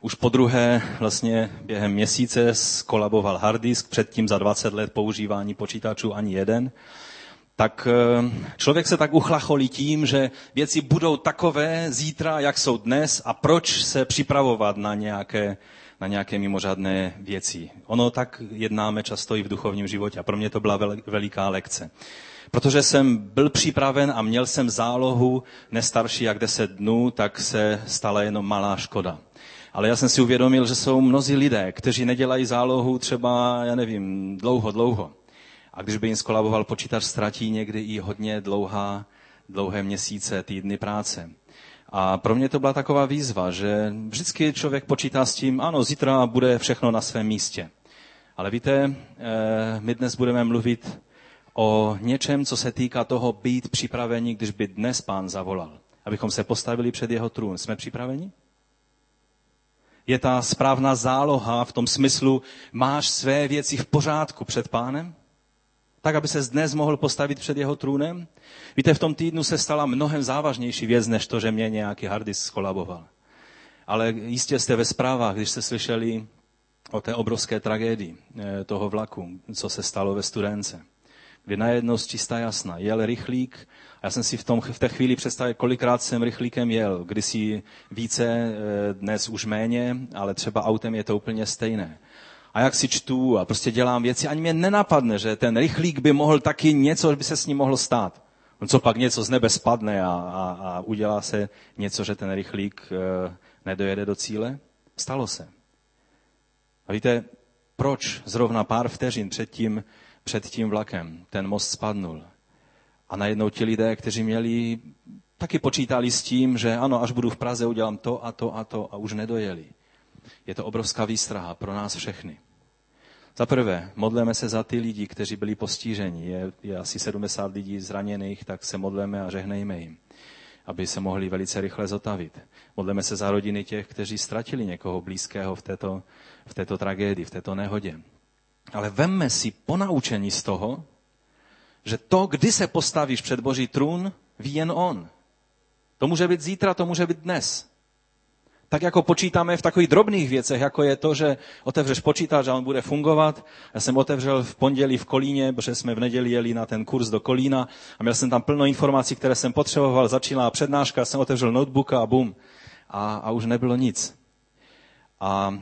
už po druhé vlastně během měsíce skolaboval harddisk, předtím za 20 let používání počítačů ani jeden tak eh, člověk se tak uchlacholí tím, že věci budou takové zítra, jak jsou dnes a proč se připravovat na nějaké, na nějaké mimořádné věci. Ono tak jednáme často i v duchovním životě a pro mě to byla veliká lekce. Protože jsem byl připraven a měl jsem zálohu nestarší jak 10 dnů, tak se stala jenom malá škoda. Ale já jsem si uvědomil, že jsou mnozí lidé, kteří nedělají zálohu třeba, já nevím, dlouho, dlouho. A když by jim skolaboval počítač, ztratí někdy i hodně dlouhá, dlouhé měsíce, týdny práce. A pro mě to byla taková výzva, že vždycky člověk počítá s tím, ano, zítra bude všechno na svém místě. Ale víte, eh, my dnes budeme mluvit o něčem, co se týká toho být připraveni, když by dnes pán zavolal. Abychom se postavili před jeho trůn. Jsme připraveni? Je ta správná záloha v tom smyslu, máš své věci v pořádku před pánem? tak, aby se dnes mohl postavit před jeho trůnem? Víte, v tom týdnu se stala mnohem závažnější věc, než to, že mě nějaký hardis skolaboval. Ale jistě jste ve zprávách, když jste slyšeli o té obrovské tragédii eh, toho vlaku, co se stalo ve Studence. Kdy najednou z čistá jasna jel rychlík, já jsem si v, tom, v té chvíli představil, kolikrát jsem rychlíkem jel, kdysi více, eh, dnes už méně, ale třeba autem je to úplně stejné a jak si čtu a prostě dělám věci, ani mě nenapadne, že ten rychlík by mohl taky něco, by se s ním mohlo stát. No co pak něco z nebe spadne a, a, a udělá se něco, že ten rychlík e, nedojede do cíle? Stalo se. A víte, proč zrovna pár vteřin před tím, před tím vlakem ten most spadnul? A najednou ti lidé, kteří měli, taky počítali s tím, že ano, až budu v Praze, udělám to a to a to a už nedojeli. Je to obrovská výstraha pro nás všechny. Za prvé, modleme se za ty lidi, kteří byli postiženi. Je, je asi 70 lidí zraněných, tak se modleme a žehnejme jim, aby se mohli velice rychle zotavit. Modleme se za rodiny těch, kteří ztratili někoho blízkého v této, v této tragédii, v této nehodě. Ale vemme si ponaučení z toho, že to, kdy se postavíš před Boží trůn, ví jen On. To může být zítra, to může být dnes. Tak jako počítáme v takových drobných věcech, jako je to, že otevřeš počítač a on bude fungovat. Já jsem otevřel v pondělí v Kolíně, protože jsme v neděli jeli na ten kurz do Kolína a měl jsem tam plno informací, které jsem potřeboval. Začínala přednáška, jsem otevřel notebook a bum. A, a už nebylo nic. A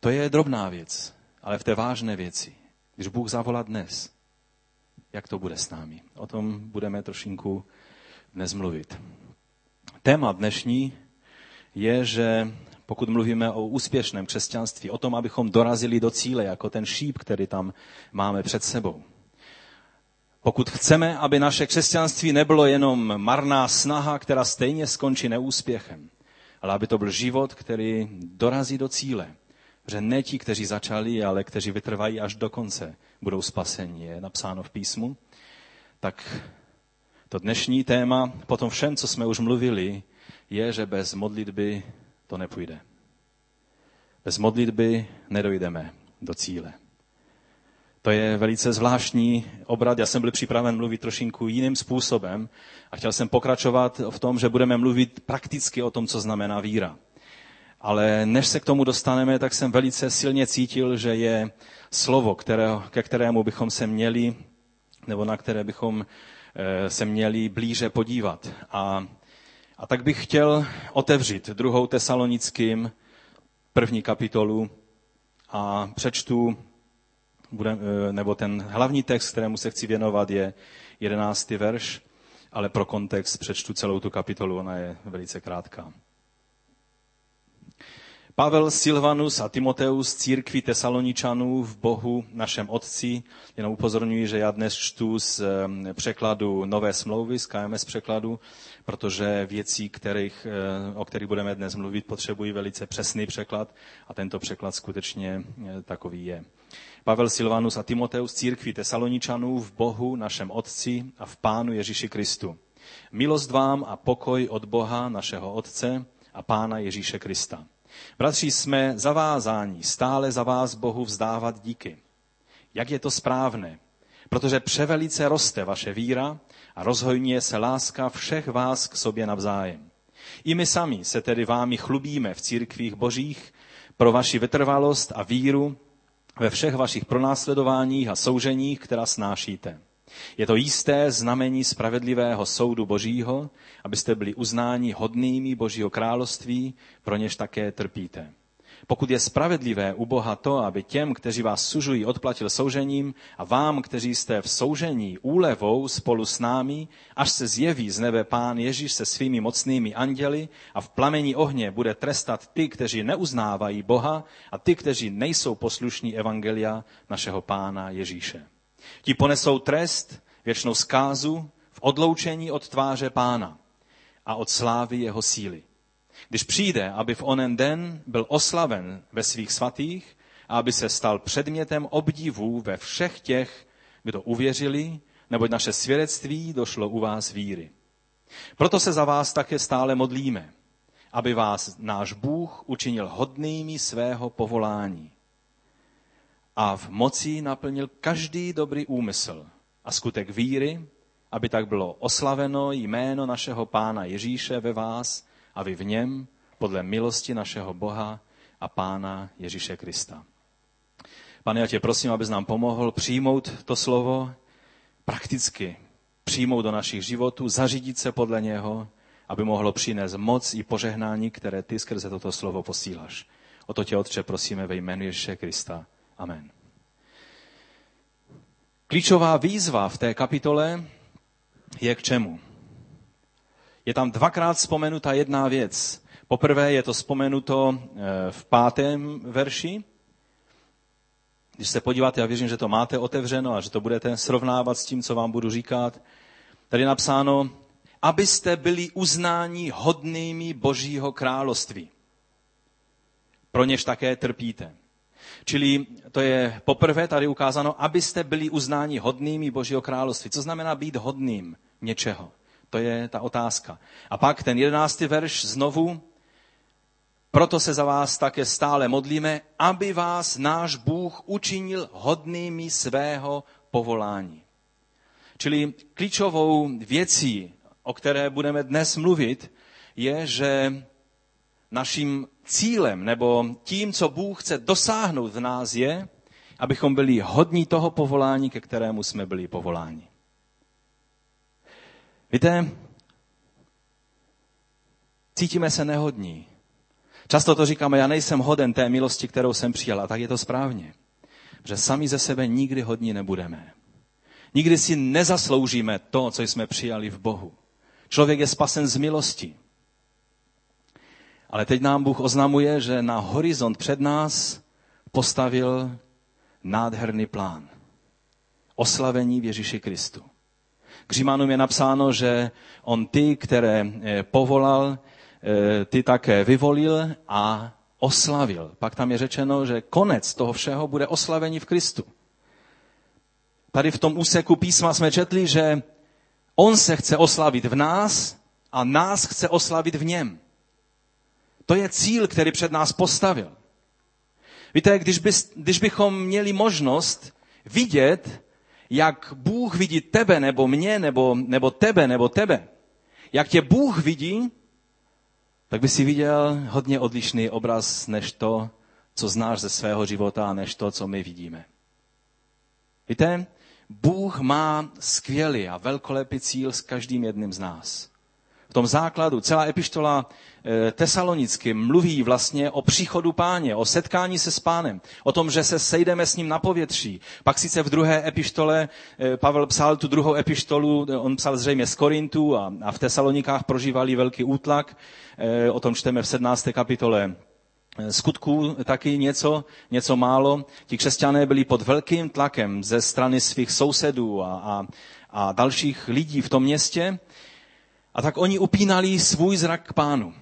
to je drobná věc, ale v té vážné věci. Když Bůh zavolá dnes, jak to bude s námi? O tom budeme trošinku dnes mluvit. Téma dnešní je, že pokud mluvíme o úspěšném křesťanství, o tom, abychom dorazili do cíle, jako ten šíp, který tam máme před sebou. Pokud chceme, aby naše křesťanství nebylo jenom marná snaha, která stejně skončí neúspěchem, ale aby to byl život, který dorazí do cíle. Že ne ti, kteří začali, ale kteří vytrvají až do konce, budou spaseni, je napsáno v písmu. Tak to dnešní téma, potom všem, co jsme už mluvili, je, že bez modlitby to nepůjde. Bez modlitby nedojdeme do cíle. To je velice zvláštní obrat. Já jsem byl připraven mluvit trošinku jiným způsobem a chtěl jsem pokračovat v tom, že budeme mluvit prakticky o tom, co znamená víra. Ale než se k tomu dostaneme, tak jsem velice silně cítil, že je slovo, které, ke kterému bychom se měli, nebo na které bychom eh, se měli blíže podívat. A a tak bych chtěl otevřít druhou tesalonickým první kapitolu a přečtu, eh, nebo ten hlavní text, kterému se chci věnovat, je jedenáctý verš, ale pro kontext přečtu celou tu kapitolu, ona je velice krátká. Pavel, Silvanus a Timoteus, církví tesaloničanů v Bohu našem Otci. Jenom upozorňuji, že já dnes čtu z překladu Nové smlouvy, z KMS překladu, protože věcí, kterých, eh, o kterých budeme dnes mluvit, potřebují velice přesný překlad a tento překlad skutečně eh, takový je. Pavel, Silvanus a Timoteus, církví tesaloničanů v Bohu našem Otci a v Pánu Ježíši Kristu. Milost vám a pokoj od Boha, našeho Otce a Pána Ježíše Krista. Bratři, jsme zavázáni stále za vás Bohu vzdávat díky. Jak je to správné? Protože převelice roste vaše víra a rozhojňuje se láska všech vás k sobě navzájem. I my sami se tedy vámi chlubíme v církvích božích pro vaši vytrvalost a víru ve všech vašich pronásledováních a souženích, která snášíte. Je to jisté znamení spravedlivého soudu Božího, abyste byli uznáni hodnými Božího království, pro něž také trpíte. Pokud je spravedlivé u Boha to, aby těm, kteří vás sužují, odplatil soužením a vám, kteří jste v soužení úlevou spolu s námi, až se zjeví z nebe pán Ježíš se svými mocnými anděli a v plamení ohně bude trestat ty, kteří neuznávají Boha a ty, kteří nejsou poslušní evangelia našeho pána Ježíše. Ti ponesou trest, věčnou zkázu v odloučení od tváře pána a od slávy jeho síly. Když přijde, aby v onen den byl oslaven ve svých svatých a aby se stal předmětem obdivů ve všech těch, kdo uvěřili, neboť naše svědectví došlo u vás víry. Proto se za vás také stále modlíme, aby vás náš Bůh učinil hodnými svého povolání a v moci naplnil každý dobrý úmysl a skutek víry, aby tak bylo oslaveno jméno našeho Pána Ježíše ve vás a vy v něm podle milosti našeho Boha a Pána Ježíše Krista. Pane, já tě prosím, abys nám pomohl přijmout to slovo prakticky, přijmout do našich životů, zařídit se podle něho, aby mohlo přinést moc i požehnání, které ty skrze toto slovo posíláš. O to tě, Otče, prosíme ve jménu Ježíše Krista. Amen. Klíčová výzva v té kapitole je k čemu? Je tam dvakrát vzpomenuta jedna věc. Poprvé je to vzpomenuto eh, v pátém verši. Když se podíváte, já věřím, že to máte otevřeno a že to budete srovnávat s tím, co vám budu říkat. Tady je napsáno, abyste byli uznáni hodnými Božího království. Pro něž také trpíte. Čili to je poprvé tady ukázáno, abyste byli uznáni hodnými Božího království. Co znamená být hodným něčeho? To je ta otázka. A pak ten jedenáctý verš znovu. Proto se za vás také stále modlíme, aby vás náš Bůh učinil hodnými svého povolání. Čili klíčovou věcí, o které budeme dnes mluvit, je, že naším cílem nebo tím, co Bůh chce dosáhnout v nás, je, abychom byli hodní toho povolání, ke kterému jsme byli povoláni. Víte, cítíme se nehodní. Často to říkáme, já nejsem hoden té milosti, kterou jsem přijal, a tak je to správně. Že sami ze sebe nikdy hodní nebudeme. Nikdy si nezasloužíme to, co jsme přijali v Bohu. Člověk je spasen z milosti. Ale teď nám Bůh oznamuje, že na horizont před nás postavil nádherný plán. Oslavení v Ježíši Kristu. K Římanům je napsáno, že on ty, které eh, povolal, eh, ty také vyvolil a oslavil. Pak tam je řečeno, že konec toho všeho bude oslavení v Kristu. Tady v tom úseku písma jsme četli, že on se chce oslavit v nás a nás chce oslavit v něm. To je cíl, který před nás postavil. Víte, když, bys, když bychom měli možnost vidět, jak Bůh vidí tebe, nebo mě, nebo, nebo tebe, nebo tebe, jak tě Bůh vidí, tak by si viděl hodně odlišný obraz než to, co znáš ze svého života, než to, co my vidíme. Víte, Bůh má skvělý a velkolepý cíl s každým jedním z nás. V tom základu celá epištola Eh, tesalonicky mluví vlastně o příchodu páně, o setkání se s pánem, o tom, že se sejdeme s ním na povětří. Pak sice v druhé epištole eh, Pavel psal tu druhou epištolu, eh, on psal zřejmě z Korintu a, a v Tesalonikách prožívali velký útlak. O tom čteme v 17. kapitole skutků taky něco, něco málo. Ti křesťané byli pod velkým tlakem ze strany svých sousedů a, a, a dalších lidí v tom městě. A tak oni upínali svůj zrak k pánu.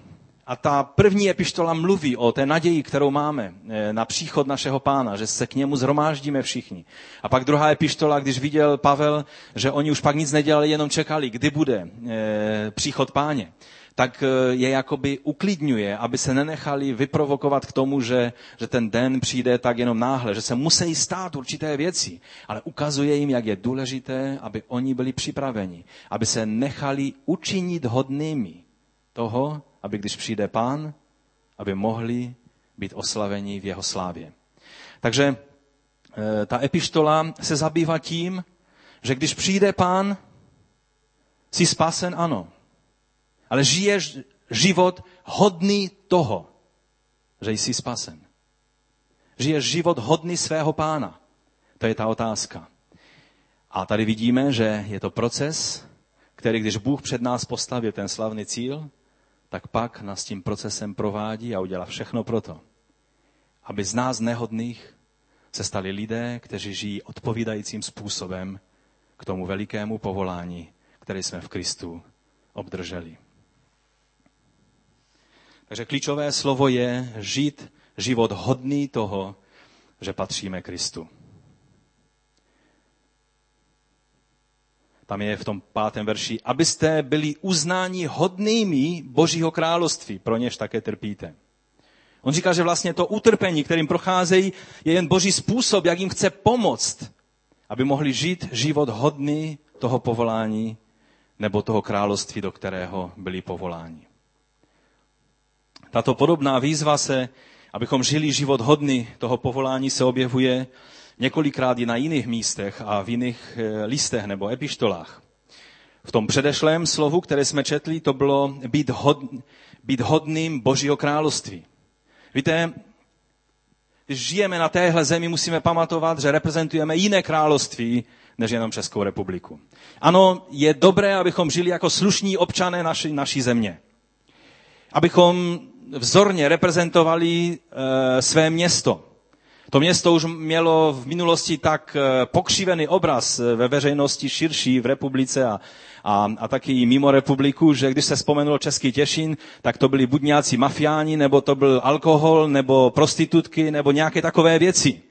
A ta první epištola mluví o té naději, kterou máme eh, na příchod našeho pána, že se k němu zhromáždíme všichni. A pak druhá epištola, když viděl Pavel, že oni už pak nic nedělali, jenom čekali, kdy bude eh, příchod páně, tak eh, je jakoby uklidňuje, aby se nenechali vyprovokovat k tomu, že, že ten den přijde tak jenom náhle, že se musí stát určité věci, ale ukazuje jim, jak je důležité, aby oni byli připraveni, aby se nechali učinit hodnými toho, aby když přijde pán, aby mohli být oslaveni v jeho slávě. Takže eh, ta epištola se zabývá tím, že když přijde pán, jsi spasen, ano. Ale žiješ život hodný toho, že jsi spasen. Žiješ život hodný svého pána. To je ta otázka. A tady vidíme, že je to proces, který když Bůh před nás postavil ten slavný cíl, tak pak nás tím procesem provádí a udělá všechno proto, aby z nás nehodných se stali lidé, kteří žijí odpovídajícím způsobem k tomu velikému povolání, které jsme v Kristu obdrželi. Takže klíčové slovo je žít život hodný toho, že patříme Kristu. Tam je v tom pátém verši, abyste byli uznáni hodnými Božího království, pro něž také trpíte. On říká, že vlastně to utrpení, kterým procházejí, je jen Boží způsob, jak jim chce pomoct, aby mohli žít život hodný toho povolání nebo toho království, do kterého byli povoláni. Tato podobná výzva se, abychom žili život hodný toho povolání, se objevuje několikrát i na jiných místech a v jiných eh, listech nebo epištolách. V tom předešlém slovu, které jsme četli, to bylo být, hod, být hodným Božího království. Víte, když žijeme na téhle zemi, musíme pamatovat, že reprezentujeme jiné království, než jenom Českou republiku. Ano, je dobré, abychom žili jako slušní občané naší, naší země. Abychom vzorně reprezentovali e, své město. To město už mělo v minulosti tak eh, pokřivený obraz eh, ve veřejnosti širší v republice a, a, a taky i mimo republiku, že když se vzpomenulo Český Těšin, tak to byli nějací mafiáni, nebo to byl alkohol, nebo prostitutky, nebo nějaké takové věci.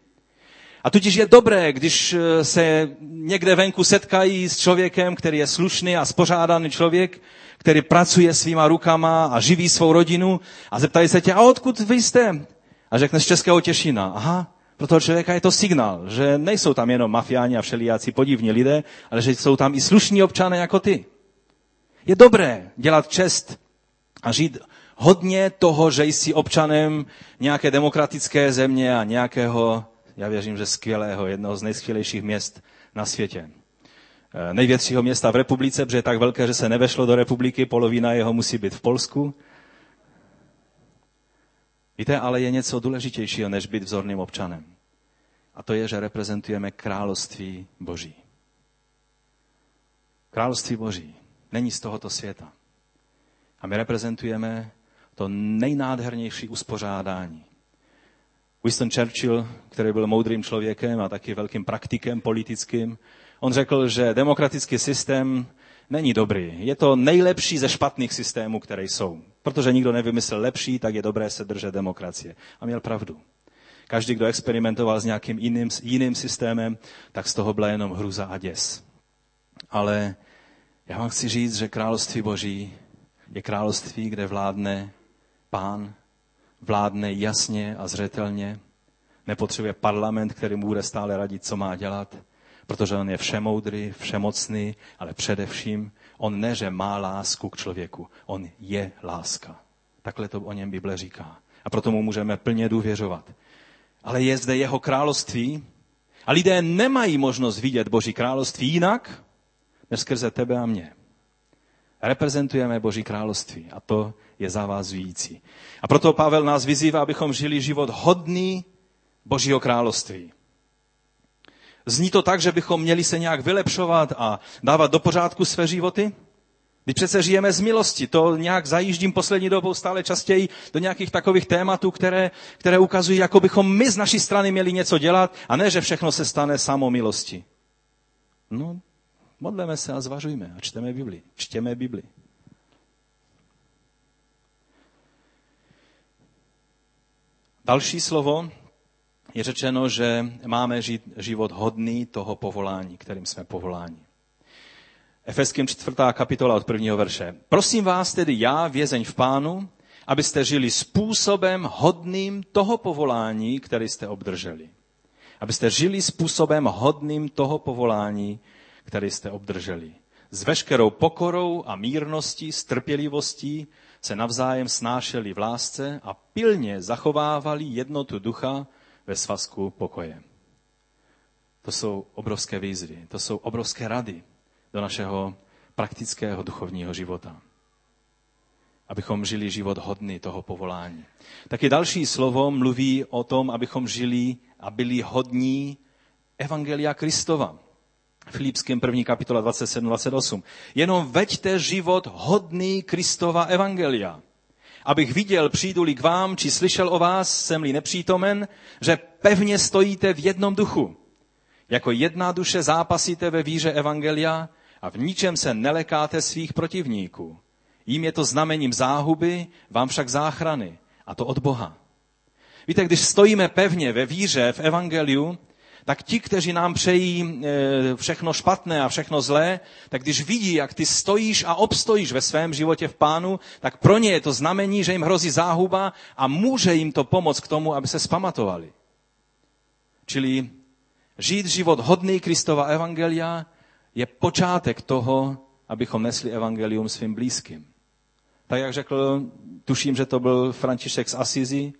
A tudíž je dobré, když eh, se někde venku setkají s člověkem, který je slušný a spořádaný člověk, který pracuje svýma rukama a živí svou rodinu a zeptají se tě, a odkud vy jste? A řekne z Českého Těšina. Aha, pro toho člověka je to signál, že nejsou tam jenom mafiáni a všelijáci podivní lidé, ale že jsou tam i slušní občané jako ty. Je dobré dělat čest a žít hodně toho, že jsi občanem nějaké demokratické země a nějakého, já věřím, že skvělého, jednoho z nejskvělejších měst na světě. Eh, největšího města v republice, protože je tak velké, že se nevešlo do republiky, polovina jeho musí být v Polsku. Víte, ale je něco důležitějšího, než být vzorným občanem. A to je, že reprezentujeme království Boží. Království Boží není z tohoto světa. A my reprezentujeme to nejnádhernější uspořádání. Winston Churchill, který byl moudrým člověkem a taky velkým praktikem politickým, on řekl, že demokratický systém není dobrý. Je to nejlepší ze špatných systémů, které jsou. Protože nikdo nevymyslel lepší, tak je dobré se držet demokracie. A měl pravdu. Každý, kdo experimentoval s nějakým jiným, jiným systémem, tak z toho byla jenom hruza a děs. Ale já vám chci říct, že království Boží je království, kde vládne pán, vládne jasně a zřetelně, nepotřebuje parlament, který mu bude stále radit, co má dělat, protože on je všemoudrý, všemocný, ale především on ne, že má lásku k člověku, on je láska. Takhle to o něm Bible říká. A proto mu můžeme plně důvěřovat. Ale je zde jeho království a lidé nemají možnost vidět Boží království jinak, než skrze tebe a mě. Reprezentujeme Boží království a to je zavazující. A proto Pavel nás vyzývá, abychom žili život hodný Božího království. Zní to tak, že bychom měli se nějak vylepšovat a dávat do pořádku své životy? Když přece žijeme z milosti, to nějak zajíždím poslední dobou stále častěji do nějakých takových tématů, které, které ukazují, jako bychom my z naší strany měli něco dělat a ne, že všechno se stane samo milosti. No, modleme se a zvažujme a čteme Bibli. Čtěme Bibli. Další slovo je řečeno, že máme žít život hodný toho povolání, kterým jsme povoláni. Efeským 4. kapitola od prvního verše. Prosím vás tedy já, vězeň v pánu, abyste žili způsobem hodným toho povolání, který jste obdrželi. Abyste žili způsobem hodným toho povolání, který jste obdrželi. S veškerou pokorou a mírností, s trpělivostí, se navzájem snášeli v lásce a pilně zachovávali jednotu ducha ve svazku pokoje. To jsou obrovské výzvy, to jsou obrovské rady do našeho praktického duchovního života. Abychom žili život hodný toho povolání. Taky další slovo mluví o tom, abychom žili a byli hodní Evangelia Kristova. Filipským první kapitola 27-28. Jenom veďte život hodný Kristova Evangelia. Abych viděl, přijdu-li k vám, či slyšel o vás, jsem-li nepřítomen, že pevně stojíte v jednom duchu. Jako jedna duše zápasíte ve víře Evangelia a v ničem se nelekáte svých protivníků. Jím je to znamením záhuby, vám však záchrany. A to od Boha. Víte, když stojíme pevně ve víře v Evangeliu, tak ti, kteří nám přejí e, všechno špatné a všechno zlé, tak když vidí, jak ty stojíš a obstojíš ve svém životě v pánu, tak pro ně je to znamení, že jim hrozí záhuba a může jim to pomoct k tomu, aby se spamatovali. Čili žít život hodný Kristova evangelia je počátek toho, abychom nesli evangelium svým blízkým. Tak jak řekl, tuším, že to byl František z Asizi,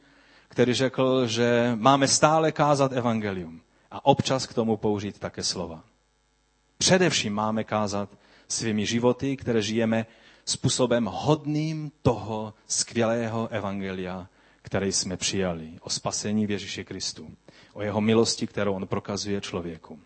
který řekl, že máme stále kázat evangelium a občas k tomu použít také slova. Především máme kázat svými životy, které žijeme způsobem hodným toho skvělého evangelia, které jsme přijali o spasení v Ježíši Kristu, o jeho milosti, kterou on prokazuje člověku.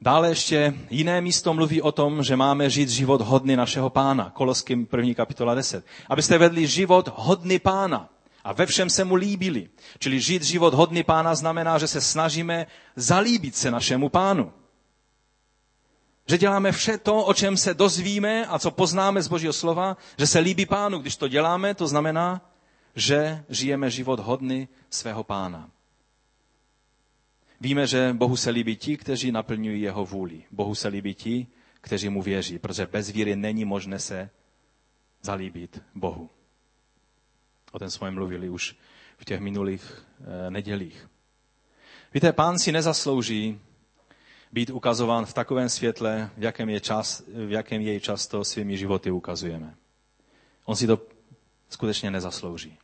Dále ještě jiné místo mluví o tom, že máme žít život hodný našeho pána. Koloským 1. kapitola 10. Abyste vedli život hodný pána a ve všem se mu líbili. Čili žít život hodný pána znamená, že se snažíme zalíbit se našemu pánu. Že děláme vše to, o čem se dozvíme a co poznáme z Božího slova, že se líbí pánu. Když to děláme, to znamená, že žijeme život hodný svého pána. Víme, že Bohu se líbí ti, kteří naplňují jeho vůli. Bohu se líbí ti, kteří mu věří, protože bez víry není možné se zalíbit Bohu. O tom jsme mluvili už v těch minulých e, nedělích. Víte, pán si nezaslouží být ukazován v takovém světle, v jakém, je čas, v jakém jej často svými životy ukazujeme. On si to skutečně nezaslouží.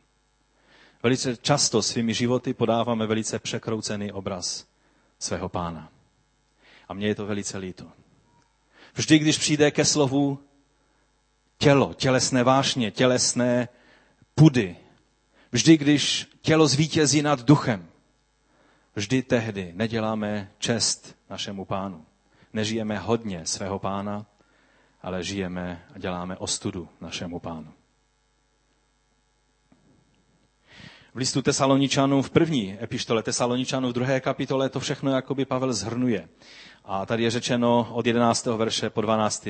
Velice často svými životy podáváme velice překroucený obraz svého pána. A mně je to velice líto. Vždy, když přijde ke slovu tělo, tělesné vášně, tělesné pudy, vždy, když tělo zvítězí nad duchem, vždy tehdy neděláme čest našemu pánu. Nežijeme hodně svého pána, ale žijeme a děláme ostudu našemu pánu. v listu Tesaloničanů v první epištole Tesaloničanů v druhé kapitole to všechno jakoby Pavel zhrnuje. A tady je řečeno od 11. verše po 12.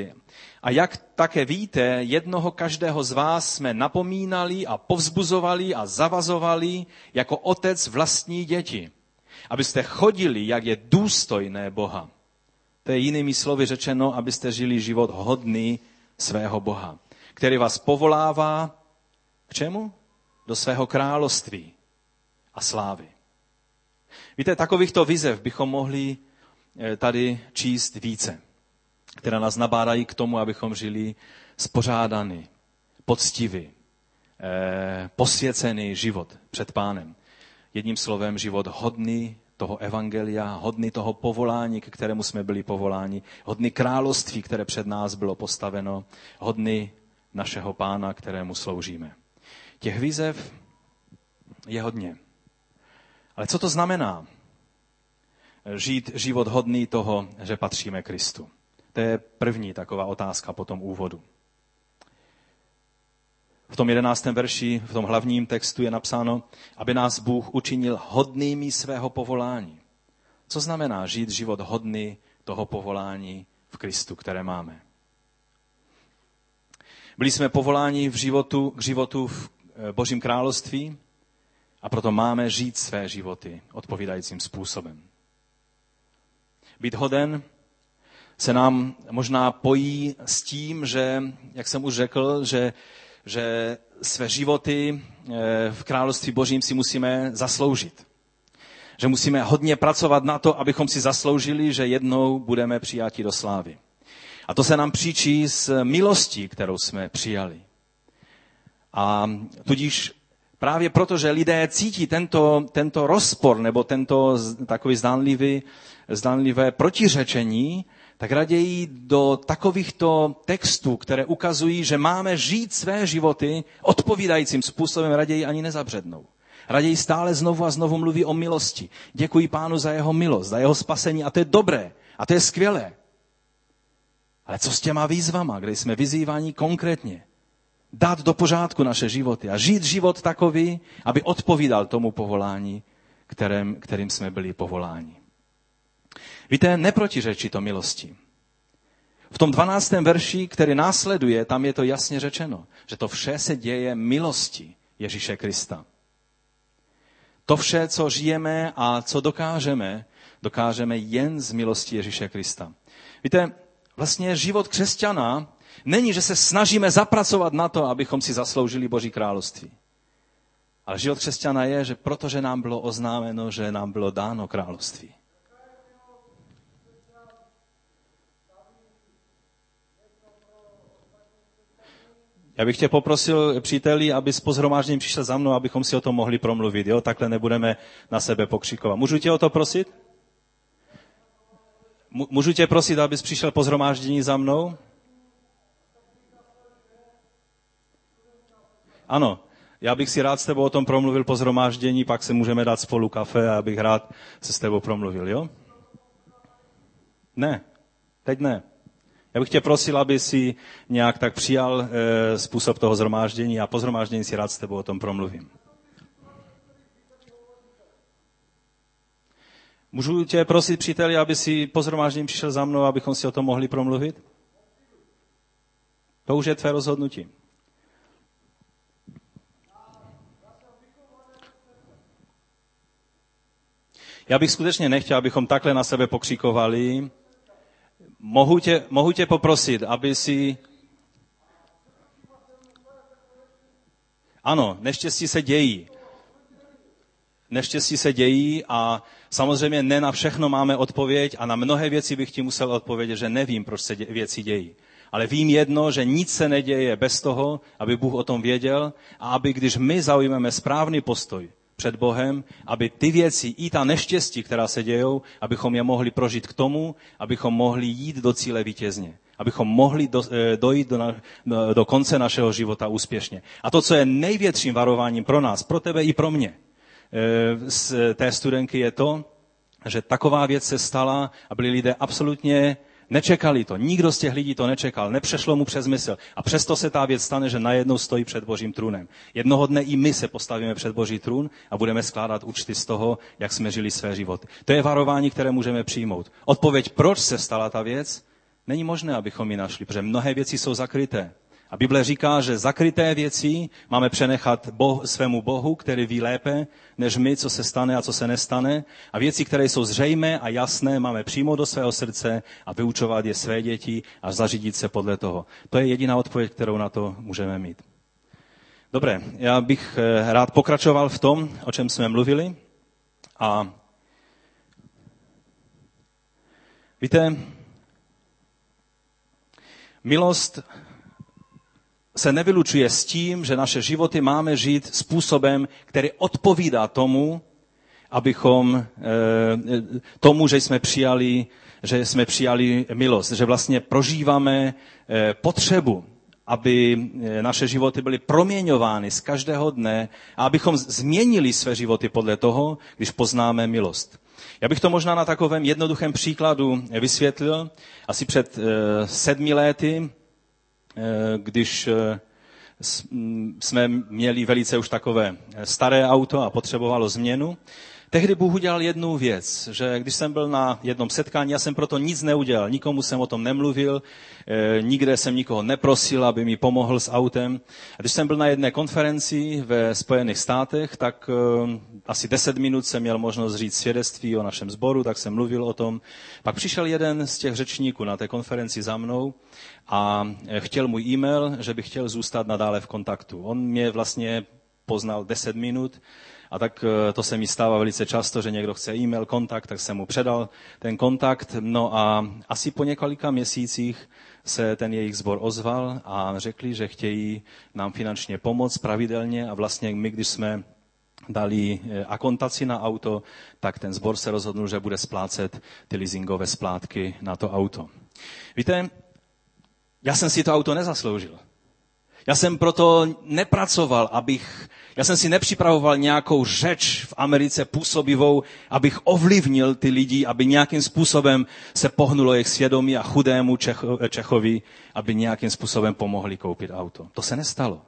A jak také víte, jednoho každého z vás jsme napomínali a povzbuzovali a zavazovali jako otec vlastní děti, abyste chodili, jak je důstojné Boha. To je jinými slovy řečeno, abyste žili život hodný svého Boha, který vás povolává k čemu? do svého království a slávy. Víte, takovýchto vizev bychom mohli tady číst více, které nás nabádají k tomu, abychom žili spořádaný, poctivý, eh, posvěcený život před pánem. Jedním slovem život hodný toho evangelia, hodný toho povolání, k kterému jsme byli povoláni, hodný království, které před nás bylo postaveno, hodný našeho pána, kterému sloužíme. Těch výzev je hodně. Ale co to znamená? Žít život hodný toho, že patříme Kristu. To je první taková otázka po tom úvodu. V tom jedenáctém verši, v tom hlavním textu je napsáno, aby nás Bůh učinil hodnými svého povolání. Co znamená žít život hodný toho povolání v Kristu, které máme? Byli jsme povoláni v životu, k životu v Eh, Božím království a proto máme žít své životy odpovídajícím způsobem. Být hoden se nám možná pojí s tím, že, jak jsem už řekl, že, že své životy eh, v království božím si musíme zasloužit. Že musíme hodně pracovat na to, abychom si zasloužili, že jednou budeme přijati do slávy. A to se nám příčí z milosti, kterou jsme přijali. A tudíž právě proto, že lidé cítí tento, tento rozpor nebo tento takový zdánlivý, zdánlivé protiřečení, tak raději do takovýchto textů, které ukazují, že máme žít své životy odpovídajícím způsobem, raději ani nezabřednou. Raději stále znovu a znovu mluví o milosti. Děkuji pánu za jeho milost, za jeho spasení a to je dobré a to je skvělé. Ale co s těma výzvama, kde jsme vyzýváni konkrétně? Dát do pořádku naše životy a žít život takový, aby odpovídal tomu povolání, kterým, kterým jsme byli povoláni. Víte, neprotiřečí to milosti. V tom 12. verši, který následuje, tam je to jasně řečeno, že to vše se děje milosti Ježíše Krista. To vše, co žijeme a co dokážeme, dokážeme jen z milosti Ježíše Krista. Víte, vlastně život křesťana není, že se snažíme zapracovat na to, abychom si zasloužili Boží království. Ale život křesťana je, že protože nám bylo oznámeno, že nám bylo dáno království. Já bych tě poprosil, příteli, aby s pozhromážděním přišel za mnou, abychom si o tom mohli promluvit. Jo? Takhle nebudeme na sebe pokřikovat. Můžu tě o to prosit? Můžu tě prosit, abys přišel po zhromáždění za mnou? Ano, já bych si rád s tebou o tom promluvil po zhromáždění, pak se můžeme dát spolu kafe a abych rád se s tebou promluvil, jo? Ne, teď ne. Já bych tě prosil, aby si nějak tak přijal e, způsob toho zhromáždění a po zhromáždění si rád s tebou o tom promluvím. Můžu tě prosit, příteli, aby si po zhromáždění přišel za mnou, abychom si o tom mohli promluvit? To už je tvé rozhodnutí. Já bych skutečně nechtěl, abychom takhle na sebe pokřikovali, Mohu tě, mohu tě poprosit, aby si... Ano, neštěstí se dějí. Neštěstí se dějí a samozřejmě ne na všechno máme odpověď a na mnohé věci bych ti musel odpovědět, že nevím, proč se věci dějí. Ale vím jedno, že nic se neděje bez toho, aby Bůh o tom věděl a aby když my zaujmeme správný postoj, před Bohem, aby ty věci, i ta neštěstí, která se dějou, abychom je mohli prožít k tomu, abychom mohli jít do cíle vítězně. Abychom mohli do, eh, dojít do, na, do konce našeho života úspěšně. A to, co je největším varováním pro nás, pro tebe i pro mě, eh, z té studenky je to, že taková věc se stala a byli lidé absolutně Nečekali to. Nikdo z těch lidí to nečekal. Nepřešlo mu přes mysl. A přesto se ta věc stane, že najednou stojí před Božím trůnem. Jednoho dne i my se postavíme před Boží trůn a budeme skládat účty z toho, jak jsme žili své životy. To je varování, které můžeme přijmout. Odpověď, proč se stala ta věc, není možné, abychom ji našli, protože mnohé věci jsou zakryté. A Bible říká, že zakryté věci máme přenechat boh, svému Bohu, který ví lépe než my, co se stane a co se nestane. A věci, které jsou zřejmé a jasné, máme přímo do svého srdce a vyučovat je své děti a zařídit se podle toho. To je jediná odpověď, kterou na to můžeme mít. Dobré, já bych eh, rád pokračoval v tom, o čem jsme mluvili. A víte, milost se nevylučuje s tím, že naše životy máme žít způsobem, který odpovídá tomu, abychom eh, tomu, že jsme přijali, že jsme přijali milost, že vlastně prožíváme eh, potřebu, aby eh, naše životy byly proměňovány z každého dne a abychom změnili své životy podle toho, když poznáme milost. Já bych to možná na takovém jednoduchém příkladu vysvětlil. Asi před sedmi lety když eh, jsme měli velice už takové staré auto a potřebovalo změnu, Tehdy Bůh udělal jednu věc, že když jsem byl na jednom setkání, já jsem proto nic neudělal, nikomu jsem o tom nemluvil, e, nikde jsem nikoho neprosil, aby mi pomohl s autem. A když jsem byl na jedné konferenci ve Spojených státech, tak e, asi deset minut jsem měl možnost říct svědectví o našem sboru, tak jsem mluvil o tom. Pak přišel jeden z těch řečníků na té konferenci za mnou a chtěl můj e-mail, že bych chtěl zůstat nadále v kontaktu. On mě vlastně poznal 10 minut. A tak eh, to se mi stává velice často, že někdo chce e-mail, kontakt, tak jsem mu předal ten kontakt. No a asi po několika měsících se ten jejich sbor ozval a řekli, že chtějí nám finančně pomoct pravidelně a vlastně my, když jsme dali eh, akontaci na auto, tak ten sbor se rozhodnul, že bude splácet ty leasingové splátky na to auto. Víte, já jsem si to auto nezasloužil. Já jsem proto nepracoval, abych, já jsem si nepřipravoval nějakou řeč v Americe působivou, abych ovlivnil ty lidi, aby nějakým způsobem se pohnulo jejich svědomí a chudému Čecho, Čechovi, aby nějakým způsobem pomohli koupit auto. To se nestalo.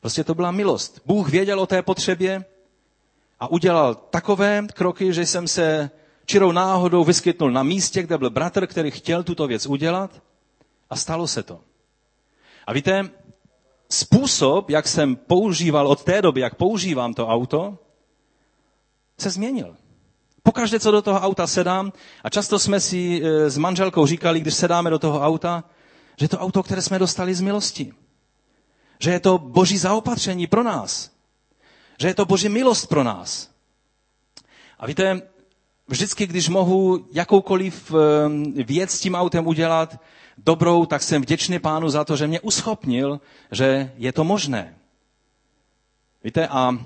Prostě to byla milost. Bůh věděl o té potřebě a udělal takové kroky, že jsem se čirou náhodou vyskytnul na místě, kde byl bratr, který chtěl tuto věc udělat a stalo se to. A víte, způsob, jak jsem používal od té doby, jak používám to auto, se změnil. Pokaždé, co do toho auta sedám, a často jsme si e, s manželkou říkali, když sedáme do toho auta, že to auto, které jsme dostali z milosti. Že je to boží zaopatření pro nás. Že je to boží milost pro nás. A víte, vždycky, když mohu jakoukoliv e, věc s tím autem udělat, dobrou, tak jsem vděčný pánu za to, že mě uschopnil, že je to možné. Víte, a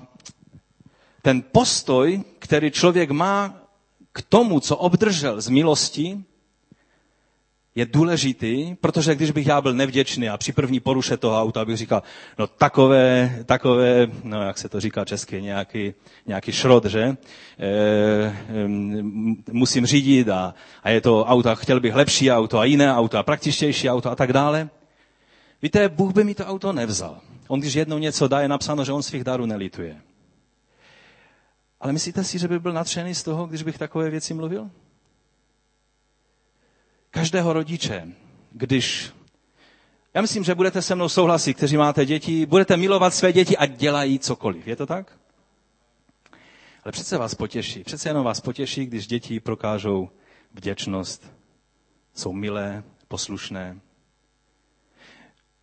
ten postoj, který člověk má k tomu, co obdržel z milosti, je důležitý, protože když bych já byl nevděčný a při první poruše toho auta bych říkal, no takové, takové, no jak se to říká česky, nějaký, nějaký šrot, že? E, e, musím řídit a, a je to auto, chtěl bych lepší auto a jiné auto a praktičtější auto a tak dále. Víte, Bůh by mi to auto nevzal. On, když jednou něco dá, je napsáno, že on svých darů nelituje. Ale myslíte si, že by byl natřený z toho, když bych takové věci mluvil? Každého rodiče, když já myslím, že budete se mnou souhlasit, kteří máte děti, budete milovat své děti a dělají cokoliv. Je to tak? Ale přece vás potěší, přece jenom vás potěší, když děti prokážou vděčnost, jsou milé, poslušné.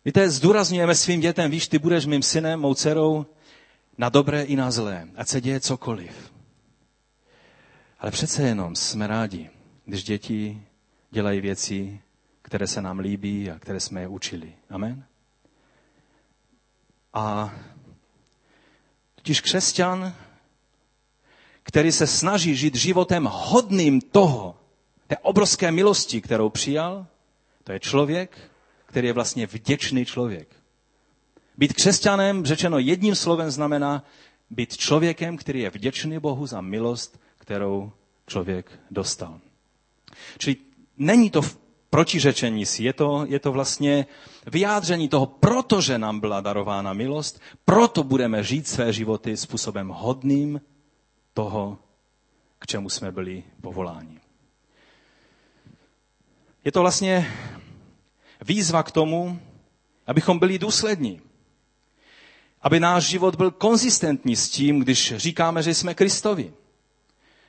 Víte, zdůrazňujeme svým dětem, víš, ty budeš mým synem, mou dcerou, na dobré i na zlé, ať se děje cokoliv. Ale přece jenom jsme rádi, když děti dělají věci, které se nám líbí a které jsme je učili. Amen? A totiž křesťan, který se snaží žít životem hodným toho, té obrovské milosti, kterou přijal, to je člověk, který je vlastně vděčný člověk. Být křesťanem, řečeno jedním slovem, znamená být člověkem, který je vděčný Bohu za milost, kterou člověk dostal. Čili není to protiřečení si, je to, je to vlastně vyjádření toho, protože nám byla darována milost, proto budeme žít své životy způsobem hodným toho, k čemu jsme byli povoláni. Je to vlastně výzva k tomu, abychom byli důslední. Aby náš život byl konzistentní s tím, když říkáme, že jsme Kristovi.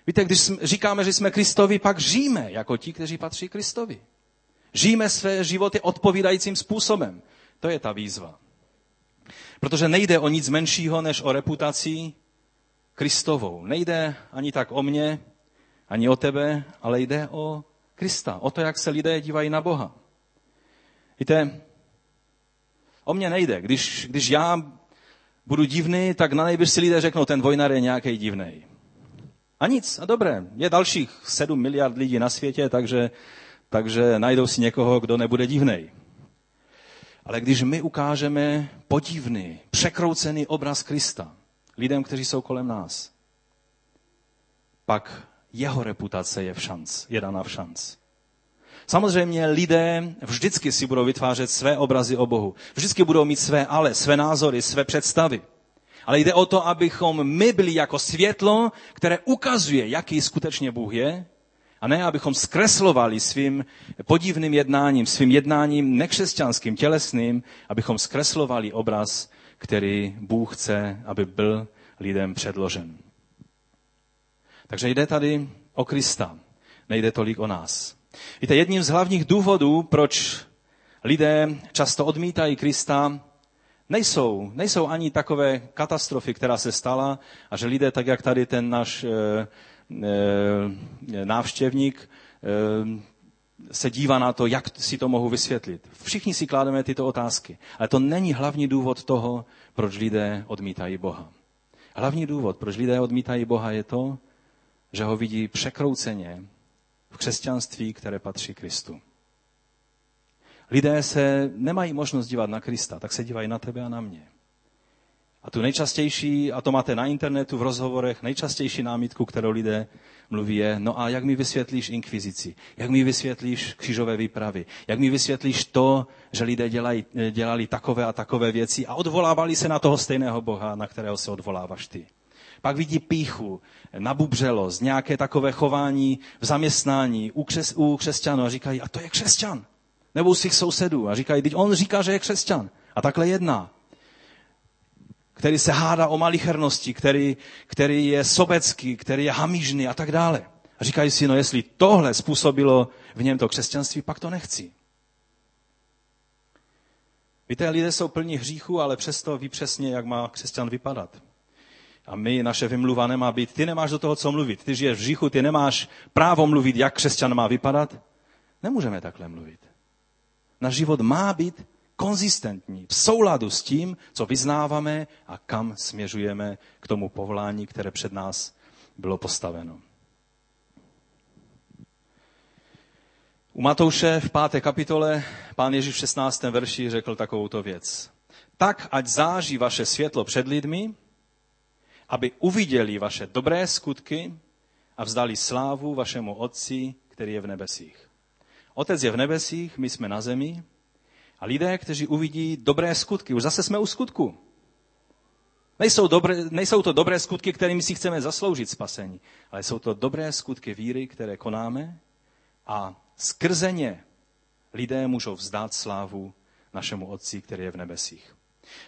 Víte, když říkáme, že jsme Kristovi, pak žijeme jako ti, kteří patří Kristovi. Žijeme své životy odpovídajícím způsobem. To je ta výzva. Protože nejde o nic menšího, než o reputaci Kristovou. Nejde ani tak o mě, ani o tebe, ale jde o Krista. O to, jak se lidé dívají na Boha. Víte, o mě nejde. Když, když já budu divný, tak na nejvyš si lidé řeknou, ten vojnar je nějaký divný. A nic, a dobré. Je dalších 7 miliard lidí na světě, takže, takže najdou si někoho, kdo nebude divnej. Ale když my ukážeme podivný, překroucený obraz Krista lidem, kteří jsou kolem nás, pak jeho reputace je v šanc, je daná v šanc. Samozřejmě lidé vždycky si budou vytvářet své obrazy o Bohu. Vždycky budou mít své ale, své názory, své představy. Ale jde o to, abychom my byli jako světlo, které ukazuje, jaký skutečně Bůh je, a ne, abychom zkreslovali svým podivným jednáním, svým jednáním nekřesťanským, tělesným, abychom zkreslovali obraz, který Bůh chce, aby byl lidem předložen. Takže jde tady o Krista, nejde tolik o nás. Víte, jedním z hlavních důvodů, proč lidé často odmítají Krista, Nejsou, nejsou ani takové katastrofy, která se stala a že lidé, tak jak tady ten náš e, e, návštěvník, e, se dívá na to, jak si to mohu vysvětlit. Všichni si kládeme tyto otázky. Ale to není hlavní důvod toho, proč lidé odmítají Boha. Hlavní důvod, proč lidé odmítají Boha, je to, že ho vidí překrouceně v křesťanství, které patří Kristu. Lidé se nemají možnost dívat na Krista, tak se dívají na tebe a na mě. A tu nejčastější, a to máte na internetu v rozhovorech, nejčastější námitku, kterou lidé mluví je, no a jak mi vysvětlíš inkvizici? Jak mi vysvětlíš křížové výpravy? Jak mi vysvětlíš to, že lidé dělají, dělali takové a takové věci a odvolávali se na toho stejného Boha, na kterého se odvoláváš ty? Pak vidí píchu, nabubřelost, nějaké takové chování v zaměstnání u, křes, u křesťanů a říkají, a to je křesťan. Nebo u svých sousedů a říkají, teď on říká, že je křesťan. A takhle jedná který se hádá o malichernosti, který, který je sobecký, který je hamižný a tak dále. A říkají si, no jestli tohle způsobilo v něm to křesťanství, pak to nechci. Víte, lidé jsou plní hříchu, ale přesto ví přesně, jak má křesťan vypadat. A my, naše vymluva nemá být, ty nemáš do toho, co mluvit. Ty žiješ v hříchu, ty nemáš právo mluvit, jak křesťan má vypadat. Nemůžeme takhle mluvit. Náš život má být konzistentní, v souladu s tím, co vyznáváme a kam směřujeme k tomu povolání, které před nás bylo postaveno. U Matouše v páté kapitole pán Ježíš v 16. verši řekl takovouto věc. Tak, ať záží vaše světlo před lidmi, aby uviděli vaše dobré skutky a vzdali slávu vašemu Otci, který je v nebesích. Otec je v nebesích, my jsme na zemi a lidé, kteří uvidí dobré skutky, už zase jsme u skutku. Nejsou, dobré, nejsou to dobré skutky, kterými si chceme zasloužit spasení, ale jsou to dobré skutky víry, které konáme a skrze ně lidé můžou vzdát slávu našemu Otci, který je v nebesích.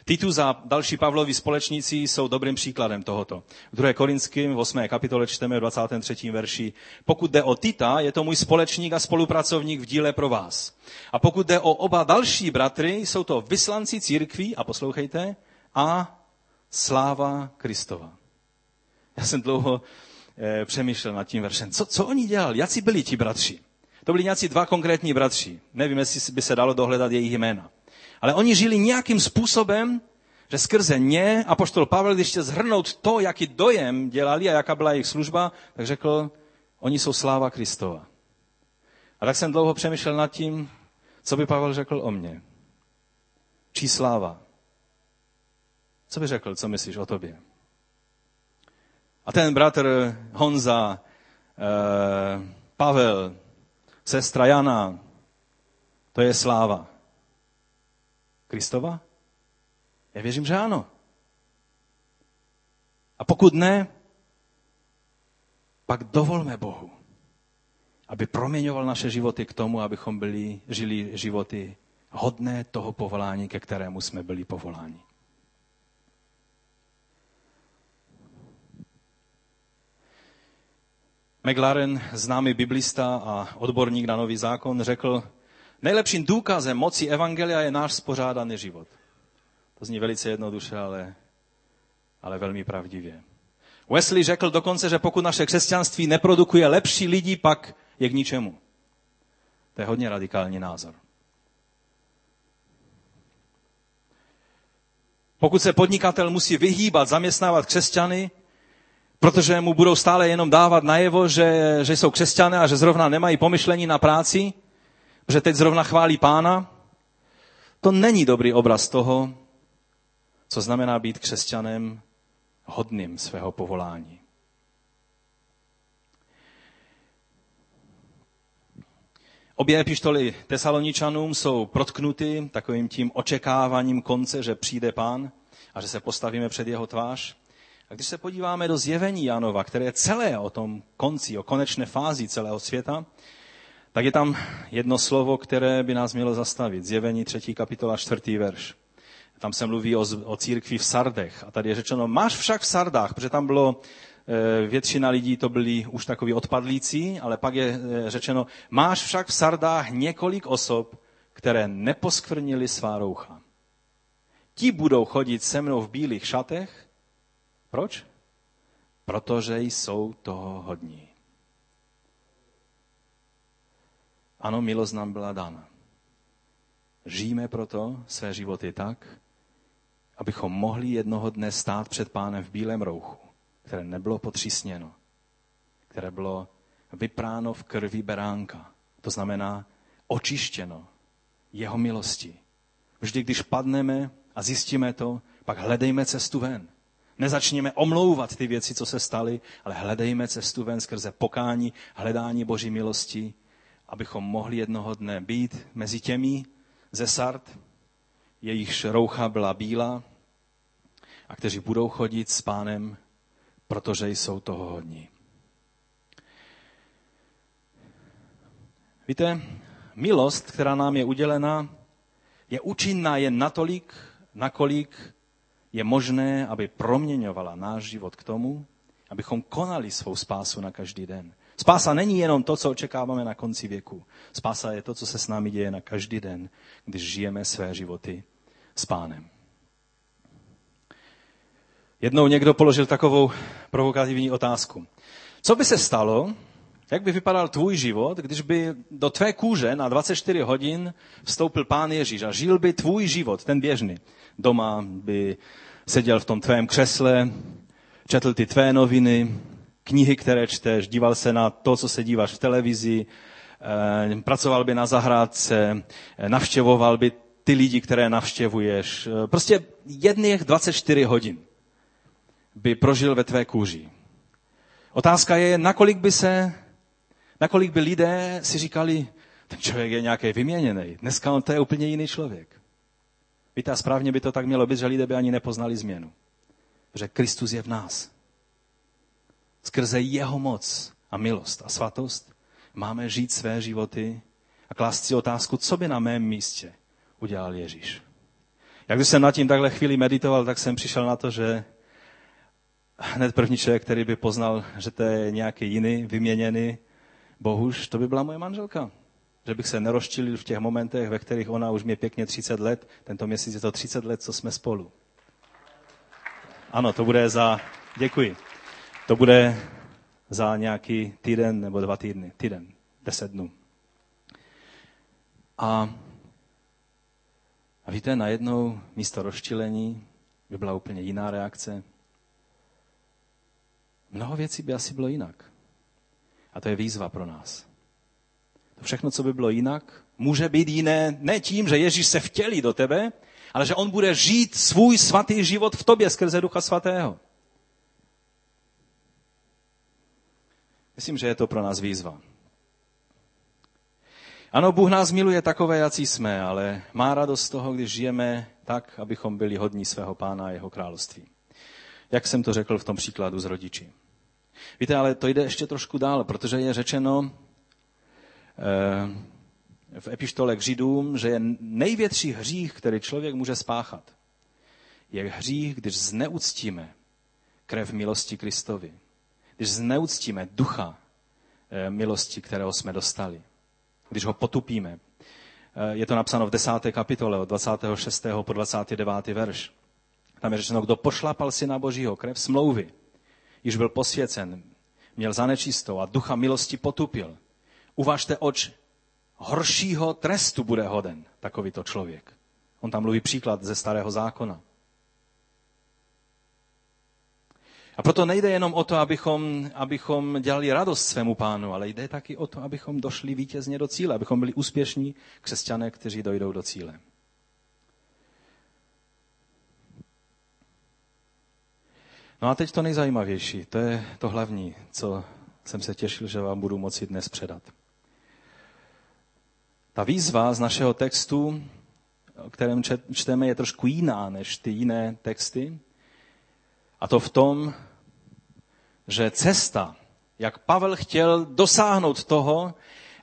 Titus a další Pavlovi společníci jsou dobrým příkladem tohoto. V 2. Korinským v 8. kapitole čteme v 23. verši. Pokud jde o Tita, je to můj společník a spolupracovník v díle pro vás. A pokud jde o oba další bratry, jsou to vyslanci církví, a poslouchejte, a sláva Kristova. Já jsem dlouho e, přemýšlel nad tím veršem. Co, co oni dělali? Jací byli ti bratři? To byli nějací dva konkrétní bratři. Nevím, jestli by se dalo dohledat jejich jména. Ale oni žili nějakým způsobem, že skrze ně, a poštol Pavel, když chtěl zhrnout to, jaký dojem dělali a jaká byla jejich služba, tak řekl, oni jsou sláva Kristova. A tak jsem dlouho přemýšlel nad tím, co by Pavel řekl o mně. Čí sláva? Co by řekl, co myslíš o tobě? A ten bratr Honza, eh, Pavel, sestra Jana, to je sláva. Kristova? Já věřím, že ano. A pokud ne, pak dovolme Bohu, aby proměňoval naše životy k tomu, abychom byli, žili životy hodné toho povolání, ke kterému jsme byli povoláni. McLaren, známý biblista a odborník na nový zákon, řekl, Nejlepším důkazem moci Evangelia je náš spořádaný život. To zní velice jednoduše, ale, ale velmi pravdivě. Wesley řekl dokonce, že pokud naše křesťanství neprodukuje lepší lidi, pak je k ničemu. To je hodně radikální názor. Pokud se podnikatel musí vyhýbat, zaměstnávat křesťany, protože mu budou stále jenom dávat najevo, že, že jsou křesťané a že zrovna nemají pomyšlení na práci, že teď zrovna chválí pána, to není dobrý obraz toho, co znamená být křesťanem hodným svého povolání. Obě epištoly tesaloničanům jsou protknuty takovým tím očekáváním konce, že přijde pán a že se postavíme před jeho tvář. A když se podíváme do zjevení Janova, které je celé o tom konci, o konečné fázi celého světa, tak je tam jedno slovo, které by nás mělo zastavit. Zjevení 3. kapitola 4. verš. Tam se mluví o, o církvi v Sardech. A tady je řečeno, máš však v Sardách, protože tam bylo e, většina lidí to byli už takový odpadlíci, ale pak je e, řečeno, máš však v Sardách několik osob, které neposkvrnili svá roucha. ti budou chodit se mnou v bílých šatech. Proč? Protože jsou toho hodní. Ano, milost nám byla dána. Žijeme proto své životy tak, abychom mohli jednoho dne stát před pánem v bílém rouchu, které nebylo potřísněno, které bylo vypráno v krvi beránka. To znamená očištěno jeho milosti. Vždy, když padneme a zjistíme to, pak hledejme cestu ven. Nezačněme omlouvat ty věci, co se staly, ale hledejme cestu ven skrze pokání, hledání Boží milosti, abychom mohli jednoho dne být mezi těmi ze Sard, jejichž roucha byla bílá a kteří budou chodit s pánem, protože jsou toho hodní. Víte, milost, která nám je udělena, je účinná jen natolik, nakolik je možné, aby proměňovala náš život k tomu, abychom konali svou spásu na každý den. Spása není jenom to, co očekáváme na konci věku. Spása je to, co se s námi děje na každý den, když žijeme své životy s pánem. Jednou někdo položil takovou provokativní otázku. Co by se stalo, jak by vypadal tvůj život, když by do tvé kůže na 24 hodin vstoupil pán Ježíš a žil by tvůj život, ten běžný. Doma by seděl v tom tvém křesle, četl ty tvé noviny, knihy, které čteš, díval se na to, co se díváš v televizi, eh, pracoval by na zahrádce, eh, navštěvoval by ty lidi, které navštěvuješ. Eh, prostě jedných 24 hodin by prožil ve tvé kůži. Otázka je, nakolik by se Nakolik by lidé si říkali, ten člověk je nějaký vyměněný. Dneska on to je úplně jiný člověk. Víte, a správně by to tak mělo být, že lidé by ani nepoznali změnu. Že Kristus je v nás. Skrze jeho moc a milost a svatost máme žít své životy a klást si otázku, co by na mém místě udělal Ježíš. Jak když jsem nad tím takhle chvíli meditoval, tak jsem přišel na to, že hned první člověk, který by poznal, že to je nějaký jiný, vyměněný, Bohuž, to by byla moje manželka. Že bych se neroštilil v těch momentech, ve kterých ona už mě pěkně 30 let, tento měsíc je to 30 let, co jsme spolu. Ano, to bude za, děkuji, to bude za nějaký týden nebo dva týdny, týden, deset dnů. A, a víte, najednou místo rozčilení by byla úplně jiná reakce. Mnoho věcí by asi bylo jinak. A to je výzva pro nás. To všechno, co by bylo jinak, může být jiné ne tím, že Ježíš se vtělí do tebe, ale že on bude žít svůj svatý život v tobě skrze Ducha Svatého. Myslím, že je to pro nás výzva. Ano, Bůh nás miluje takové, jací jsme, ale má radost z toho, když žijeme tak, abychom byli hodní svého pána a jeho království. Jak jsem to řekl v tom příkladu s rodiči. Víte, ale to jde ještě trošku dál, protože je řečeno eh, v epištole k Židům, že je největší hřích, který člověk může spáchat, je hřích, když zneuctíme krev milosti Kristovi. Když zneuctíme ducha eh, milosti, kterého jsme dostali. Když ho potupíme. Eh, je to napsáno v desáté kapitole od 26. po 29. verš. Tam je řečeno, kdo pošlapal syna Božího krev smlouvy, již byl posvěcen, měl zanečistou a ducha milosti potupil. Uvažte, oč horšího trestu bude hoden takovýto člověk. On tam mluví příklad ze starého zákona. A proto nejde jenom o to, abychom, abychom dělali radost svému pánu, ale jde taky o to, abychom došli vítězně do cíle, abychom byli úspěšní křesťané, kteří dojdou do cíle. No a teď to nejzajímavější, to je to hlavní, co jsem se těšil, že vám budu moci dnes předat. Ta výzva z našeho textu, o kterém čteme, je trošku jiná než ty jiné texty. A to v tom, že cesta, jak Pavel chtěl dosáhnout toho,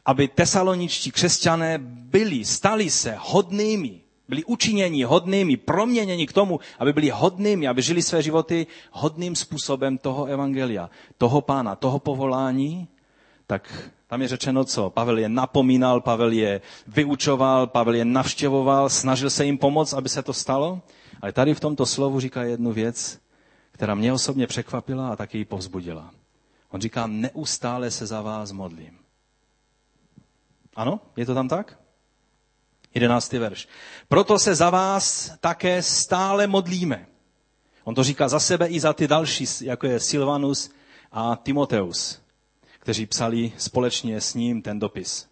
aby tesaloničtí křesťané byli, stali se hodnými byli učiněni hodnými, proměněni k tomu, aby byli hodnými, aby žili své životy hodným způsobem toho evangelia, toho pána, toho povolání, tak tam je řečeno co? Pavel je napomínal, Pavel je vyučoval, Pavel je navštěvoval, snažil se jim pomoct, aby se to stalo. Ale tady v tomto slovu říká jednu věc, která mě osobně překvapila a taky ji povzbudila. On říká, neustále se za vás modlím. Ano, je to tam tak? Jedenáctý verš. Proto se za vás také stále modlíme. On to říká za sebe i za ty další, jako je Silvanus a Timoteus, kteří psali společně s ním ten dopis.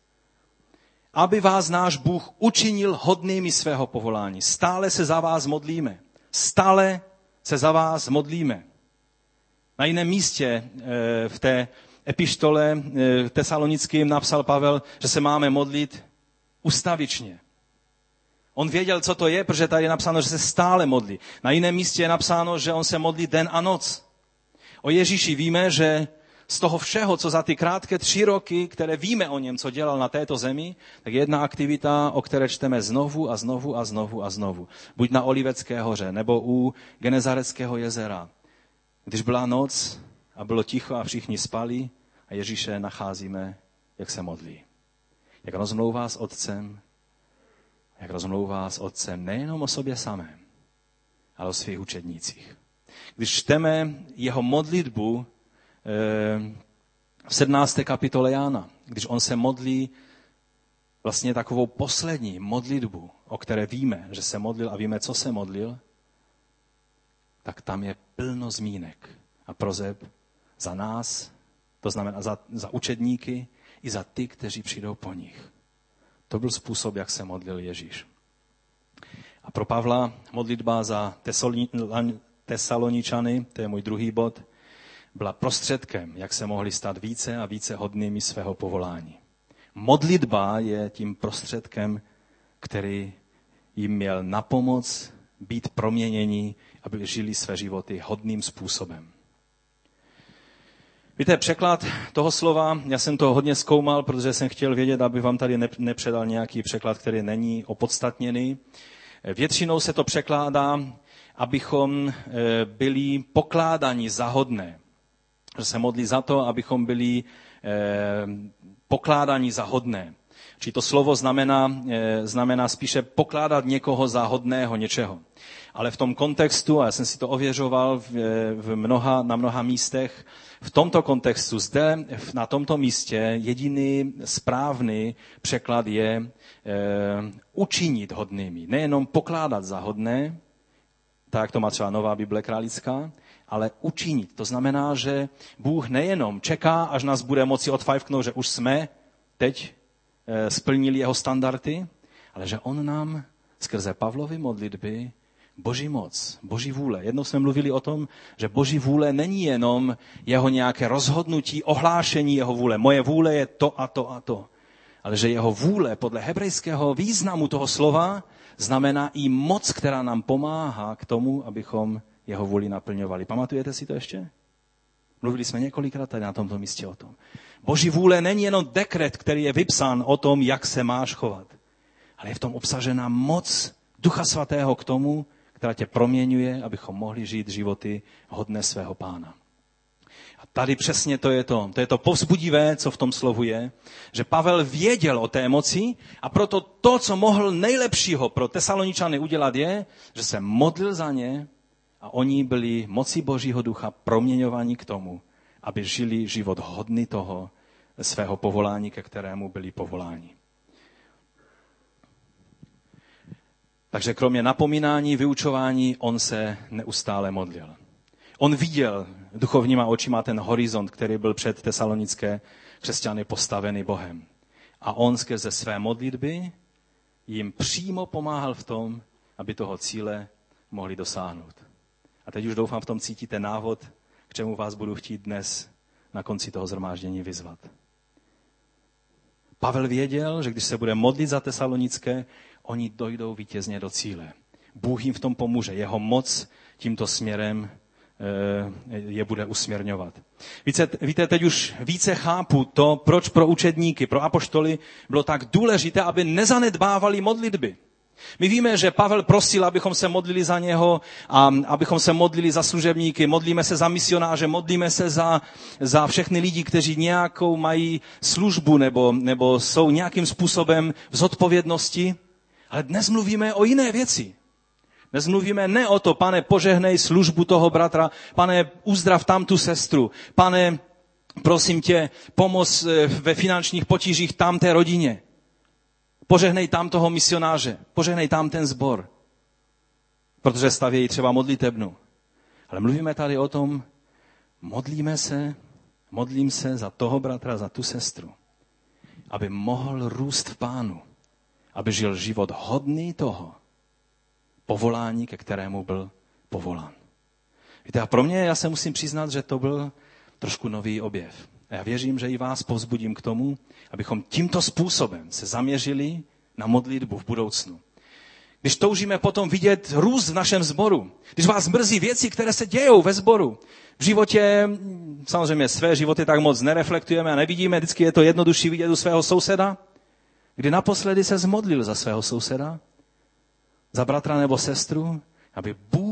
Aby vás náš Bůh učinil hodnými svého povolání. Stále se za vás modlíme. Stále se za vás modlíme. Na jiném místě eh, v té epištole eh, tesalonickým napsal Pavel, že se máme modlit ustavičně. On věděl, co to je, protože tady je napsáno, že se stále modlí. Na jiném místě je napsáno, že on se modlí den a noc. O Ježíši víme, že z toho všeho, co za ty krátké tři roky, které víme o něm, co dělal na této zemi, tak jedna aktivita, o které čteme znovu a znovu a znovu a znovu. Buď na Olivecké hoře, nebo u Genezareckého jezera. Když byla noc a bylo ticho a všichni spali a Ježíše nacházíme, jak se modlí. Jak rozmlouvá s otcem, jak rozmlouvá s otcem nejenom o sobě samém, ale o svých učednících. Když čteme jeho modlitbu v 17. kapitole Jána, když on se modlí vlastně takovou poslední modlitbu, o které víme, že se modlil a víme, co se modlil, tak tam je plno zmínek a prozeb za nás, to znamená za, za učedníky i za ty, kteří přijdou po nich. To byl způsob, jak se modlil Ježíš. A pro Pavla modlitba za Tesaloničany, to je můj druhý bod, byla prostředkem, jak se mohli stát více a více hodnými svého povolání. Modlitba je tím prostředkem, který jim měl na pomoc být proměnění, aby žili své životy hodným způsobem. Víte, překlad toho slova, já jsem to hodně zkoumal, protože jsem chtěl vědět, aby vám tady nepředal nějaký překlad, který není opodstatněný. Většinou se to překládá, abychom eh, byli pokládáni za hodné. Že se modlí za to, abychom byli eh, pokládáni za hodné. Či to slovo znamená, eh, znamená spíše pokládat někoho za hodného něčeho. Ale v tom kontextu, a já jsem si to ověřoval v, v mnoha, na mnoha místech, v tomto kontextu, zde na tomto místě, jediný správný překlad je e, učinit hodnými. Nejenom pokládat za hodné, tak jak to má třeba Nová Bible králická, ale učinit. To znamená, že Bůh nejenom čeká, až nás bude moci odfajfknout, že už jsme teď e, splnili jeho standardy, ale že on nám skrze Pavlovy modlitby Boží moc, Boží vůle. Jednou jsme mluvili o tom, že Boží vůle není jenom jeho nějaké rozhodnutí, ohlášení jeho vůle. Moje vůle je to a to a to. Ale že jeho vůle podle hebrejského významu toho slova znamená i moc, která nám pomáhá k tomu, abychom jeho vůli naplňovali. Pamatujete si to ještě? Mluvili jsme několikrát tady na tomto místě o tom. Boží vůle není jenom dekret, který je vypsán o tom, jak se máš chovat, ale je v tom obsažena moc Ducha Svatého k tomu, která tě proměňuje, abychom mohli žít životy hodné svého pána. A tady přesně to je to. To je to povzbudivé, co v tom slovu je, že Pavel věděl o té moci a proto to, co mohl nejlepšího pro Tesaloničany udělat, je, že se modlil za ně a oni byli moci Božího ducha proměňovaní k tomu, aby žili život hodný toho svého povolání, ke kterému byli povoláni. Takže kromě napomínání, vyučování, on se neustále modlil. On viděl duchovníma očima ten horizont, který byl před tesalonické křesťany postavený Bohem. A on skrze své modlitby jim přímo pomáhal v tom, aby toho cíle mohli dosáhnout. A teď už doufám, v tom cítíte návod, k čemu vás budu chtít dnes na konci toho zhromáždění vyzvat. Pavel věděl, že když se bude modlit za tesalonické, oni dojdou vítězně do cíle. Bůh jim v tom pomůže. Jeho moc tímto směrem eh, je bude usměrňovat. Víte, víte, teď už více chápu to, proč pro učedníky, pro apoštoly bylo tak důležité, aby nezanedbávali modlitby. My víme, že Pavel prosil, abychom se modlili za něho a abychom se modlili za služebníky, modlíme se za misionáře, modlíme se za, za všechny lidi, kteří nějakou mají službu nebo, nebo jsou nějakým způsobem v zodpovědnosti. Ale dnes mluvíme o jiné věci. Dnes mluvíme ne o to, pane, požehnej službu toho bratra, pane, uzdrav tam tu sestru, pane, prosím tě, pomoz eh, ve finančních potížích tam té rodině. Požehnej tam toho misionáře, požehnej tam ten zbor, protože stavějí třeba modlitebnu. Ale mluvíme tady o tom, modlíme se, modlím se za toho bratra, za tu sestru, aby mohl růst v pánu, aby žil život hodný toho povolání, ke kterému byl povolán. Víte, a pro mě, já se musím přiznat, že to byl trošku nový objev. A já věřím, že i vás povzbudím k tomu, abychom tímto způsobem se zaměřili na modlitbu v budoucnu. Když toužíme potom vidět růst v našem sboru, když vás mrzí věci, které se dějou ve sboru, v životě, samozřejmě své životy tak moc nereflektujeme a nevidíme, vždycky je to jednodušší vidět u svého souseda, kdy naposledy se zmodlil za svého souseda, za bratra nebo sestru, aby Bůh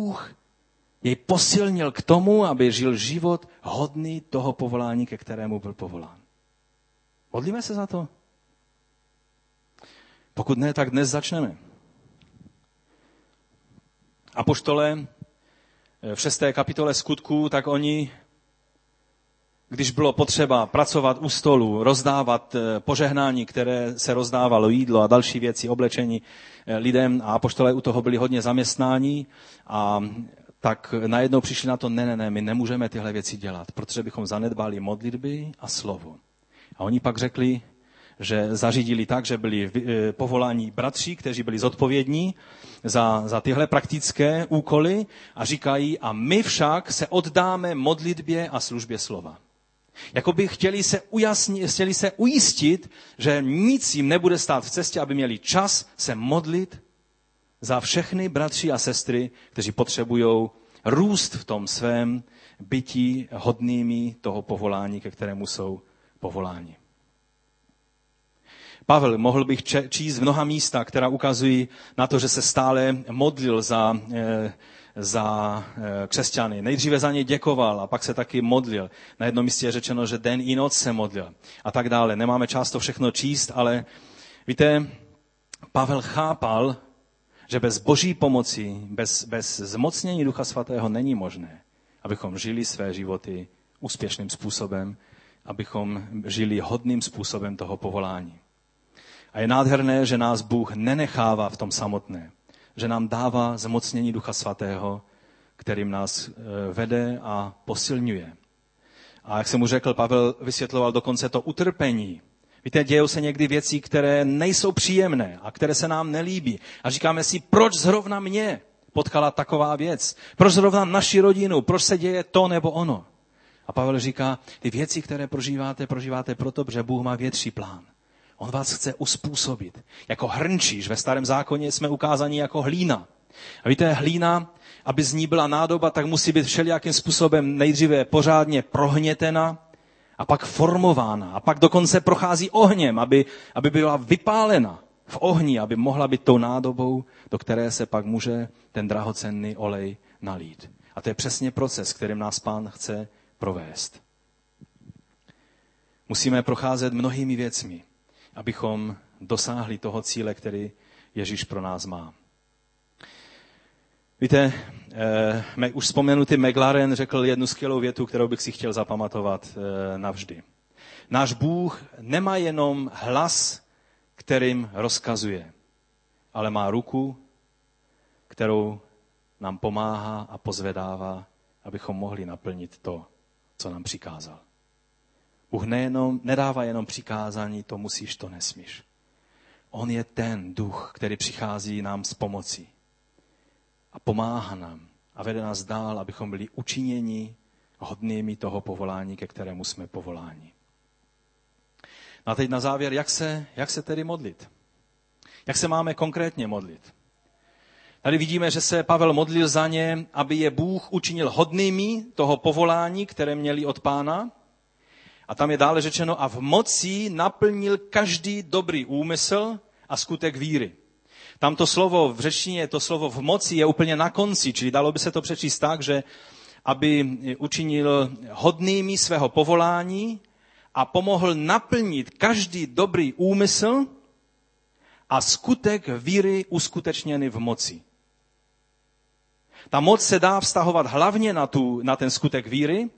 jej posilnil k tomu, aby žil život hodný toho povolání, ke kterému byl povolán. Modlíme se za to? Pokud ne, tak dnes začneme. A poštole v šesté kapitole skutků, tak oni, když bylo potřeba pracovat u stolu, rozdávat eh, požehnání, které se rozdávalo jídlo a další věci, oblečení eh, lidem a apoštole u toho byli hodně zaměstnání a tak najednou přišli na to, ne, ne, ne, my nemůžeme tyhle věci dělat, protože bychom zanedbali modlitby a slovo. A oni pak řekli, že zařídili tak, že byli eh, povoláni bratři, kteří byli zodpovědní za, za tyhle praktické úkoly a říkají, a my však se oddáme modlitbě a službě slova. Jakoby chtěli se, ujasnit, chtěli se ujistit, že nic jim nebude stát v cestě, aby měli čas se modlit za všechny bratři a sestry, kteří potřebují růst v tom svém bytí hodnými toho povolání, ke kterému jsou povoláni. Pavel mohl bych číst mnoha místa, která ukazují na to, že se stále modlil za, eh, za eh, křesťany. Nejdříve za ně děkoval a pak se taky modlil. Na jednom místě je řečeno, že den i noc se modlil a tak dále. Nemáme čas to všechno číst, ale víte, Pavel chápal, že bez boží pomoci, bez, bez zmocnění Ducha Svatého není možné, abychom žili své životy úspěšným způsobem, abychom žili hodným způsobem toho povolání. A je nádherné, že nás Bůh nenechává v tom samotné. Že nám dává zmocnění Ducha Svatého, kterým nás e, vede a posilňuje. A jak jsem mu řekl, Pavel vysvětloval dokonce to utrpení. Víte, dějou se někdy věci, které nejsou příjemné a které se nám nelíbí. A říkáme si, proč zrovna mě potkala taková věc? Proč zrovna naši rodinu? Proč se děje to nebo ono? A Pavel říká, ty věci, které prožíváte, prožíváte proto, že Bůh má větší plán. On vás chce uspůsobit. Jako hrnčíš ve starém zákoně jsme ukázaní jako hlína. A víte, hlína, aby z ní byla nádoba, tak musí být všelijakým způsobem nejdříve pořádně prohnětena a pak formována. A pak dokonce prochází ohněm, aby, aby byla vypálena v ohni, aby mohla být tou nádobou, do které se pak může ten drahocenný olej nalít. A to je přesně proces, kterým nás pán chce provést. Musíme procházet mnohými věcmi abychom dosáhli toho cíle, který Ježíš pro nás má. Víte, eh, už vzpomenutý McLaren řekl jednu skvělou větu, kterou bych si chtěl zapamatovat eh, navždy. Náš Bůh nemá jenom hlas, kterým rozkazuje, ale má ruku, kterou nám pomáhá a pozvedává, abychom mohli naplnit to, co nám přikázal. Bůh nejenom, nedává jenom přikázání, to musíš, to nesmíš. On je ten duch, který přichází nám s pomocí a pomáhá nám a vede nás dál, abychom byli učiněni hodnými toho povolání, ke kterému jsme povoláni. No a teď na závěr, jak se, jak se tedy modlit? Jak se máme konkrétně modlit? Tady vidíme, že se Pavel modlil za ně, aby je Bůh učinil hodnými toho povolání, které měli od pána, a tam je dále řečeno, a v moci naplnil každý dobrý úmysl a skutek víry. Tam to slovo v řečtině, to slovo v moci je úplně na konci, čili dalo by se to přečíst tak, že aby učinil hodnými svého povolání a pomohl naplnit každý dobrý úmysl a skutek víry uskutečněný v moci. Ta moc se dá vztahovat hlavně na, tu, na ten skutek víry,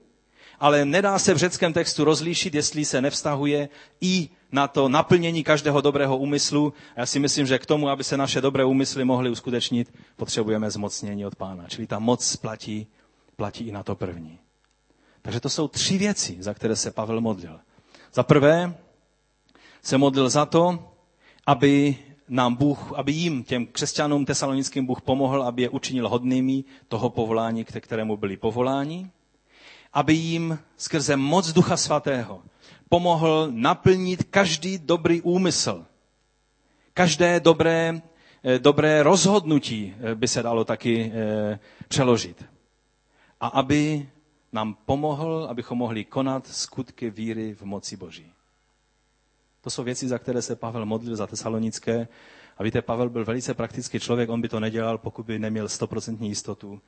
ale nedá se v řeckém textu rozlíšit, jestli se nevztahuje i na to naplnění každého dobrého úmyslu. A já si myslím, že k tomu, aby se naše dobré úmysly mohly uskutečnit, potřebujeme zmocnění od pána. Čili ta moc platí, platí i na to první. Takže to jsou tři věci, za které se Pavel modlil. Za prvé se modlil za to, aby nám Bůh, aby jim, těm křesťanům tesalonickým Bůh pomohl, aby je učinil hodnými toho povolání, ke kterému byli povoláni, aby jim skrze moc Ducha Svatého pomohl naplnit každý dobrý úmysl, každé dobré, eh, dobré rozhodnutí eh, by se dalo taky eh, přeložit. A aby nám pomohl, abychom mohli konat skutky víry v moci Boží. To jsou věci, za které se Pavel modlil za tesalonické. A víte, Pavel byl velice praktický člověk, on by to nedělal, pokud by neměl stoprocentní jistotu,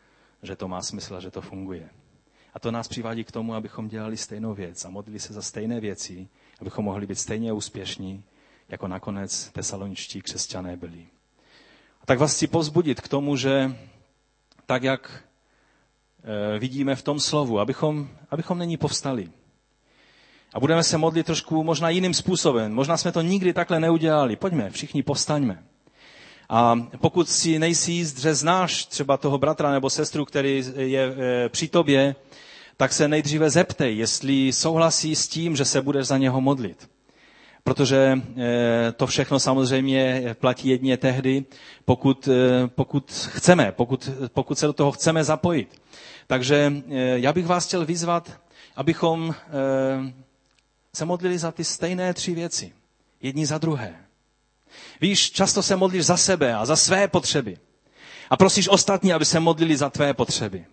že to má smysl a že to funguje. A to nás přivádí k tomu, abychom dělali stejnou věc a modlili se za stejné věci, abychom mohli být stejně úspěšní, jako nakonec tesaloničtí křesťané byli. A tak vás chci pozbudit k tomu, že tak, jak e, vidíme v tom slovu, abychom, abychom není povstali. A budeme se modlit trošku možná jiným způsobem. Možná jsme to nikdy takhle neudělali. Pojďme, všichni povstaňme. A pokud si nejsi jíst, že znáš třeba toho bratra nebo sestru, který je e, při tobě, tak se nejdříve zeptej, jestli souhlasí s tím, že se budeš za něho modlit. Protože e, to všechno samozřejmě platí jedině tehdy, pokud, e, pokud chceme, pokud, pokud se do toho chceme zapojit. Takže já bych vás chtěl vyzvat, abychom se modlili za ty stejné tři věci. Jedni za druhé. Víš, často se modlíš za sebe a za své potřeby. A prosíš ostatní, aby se modlili za tvé potřeby.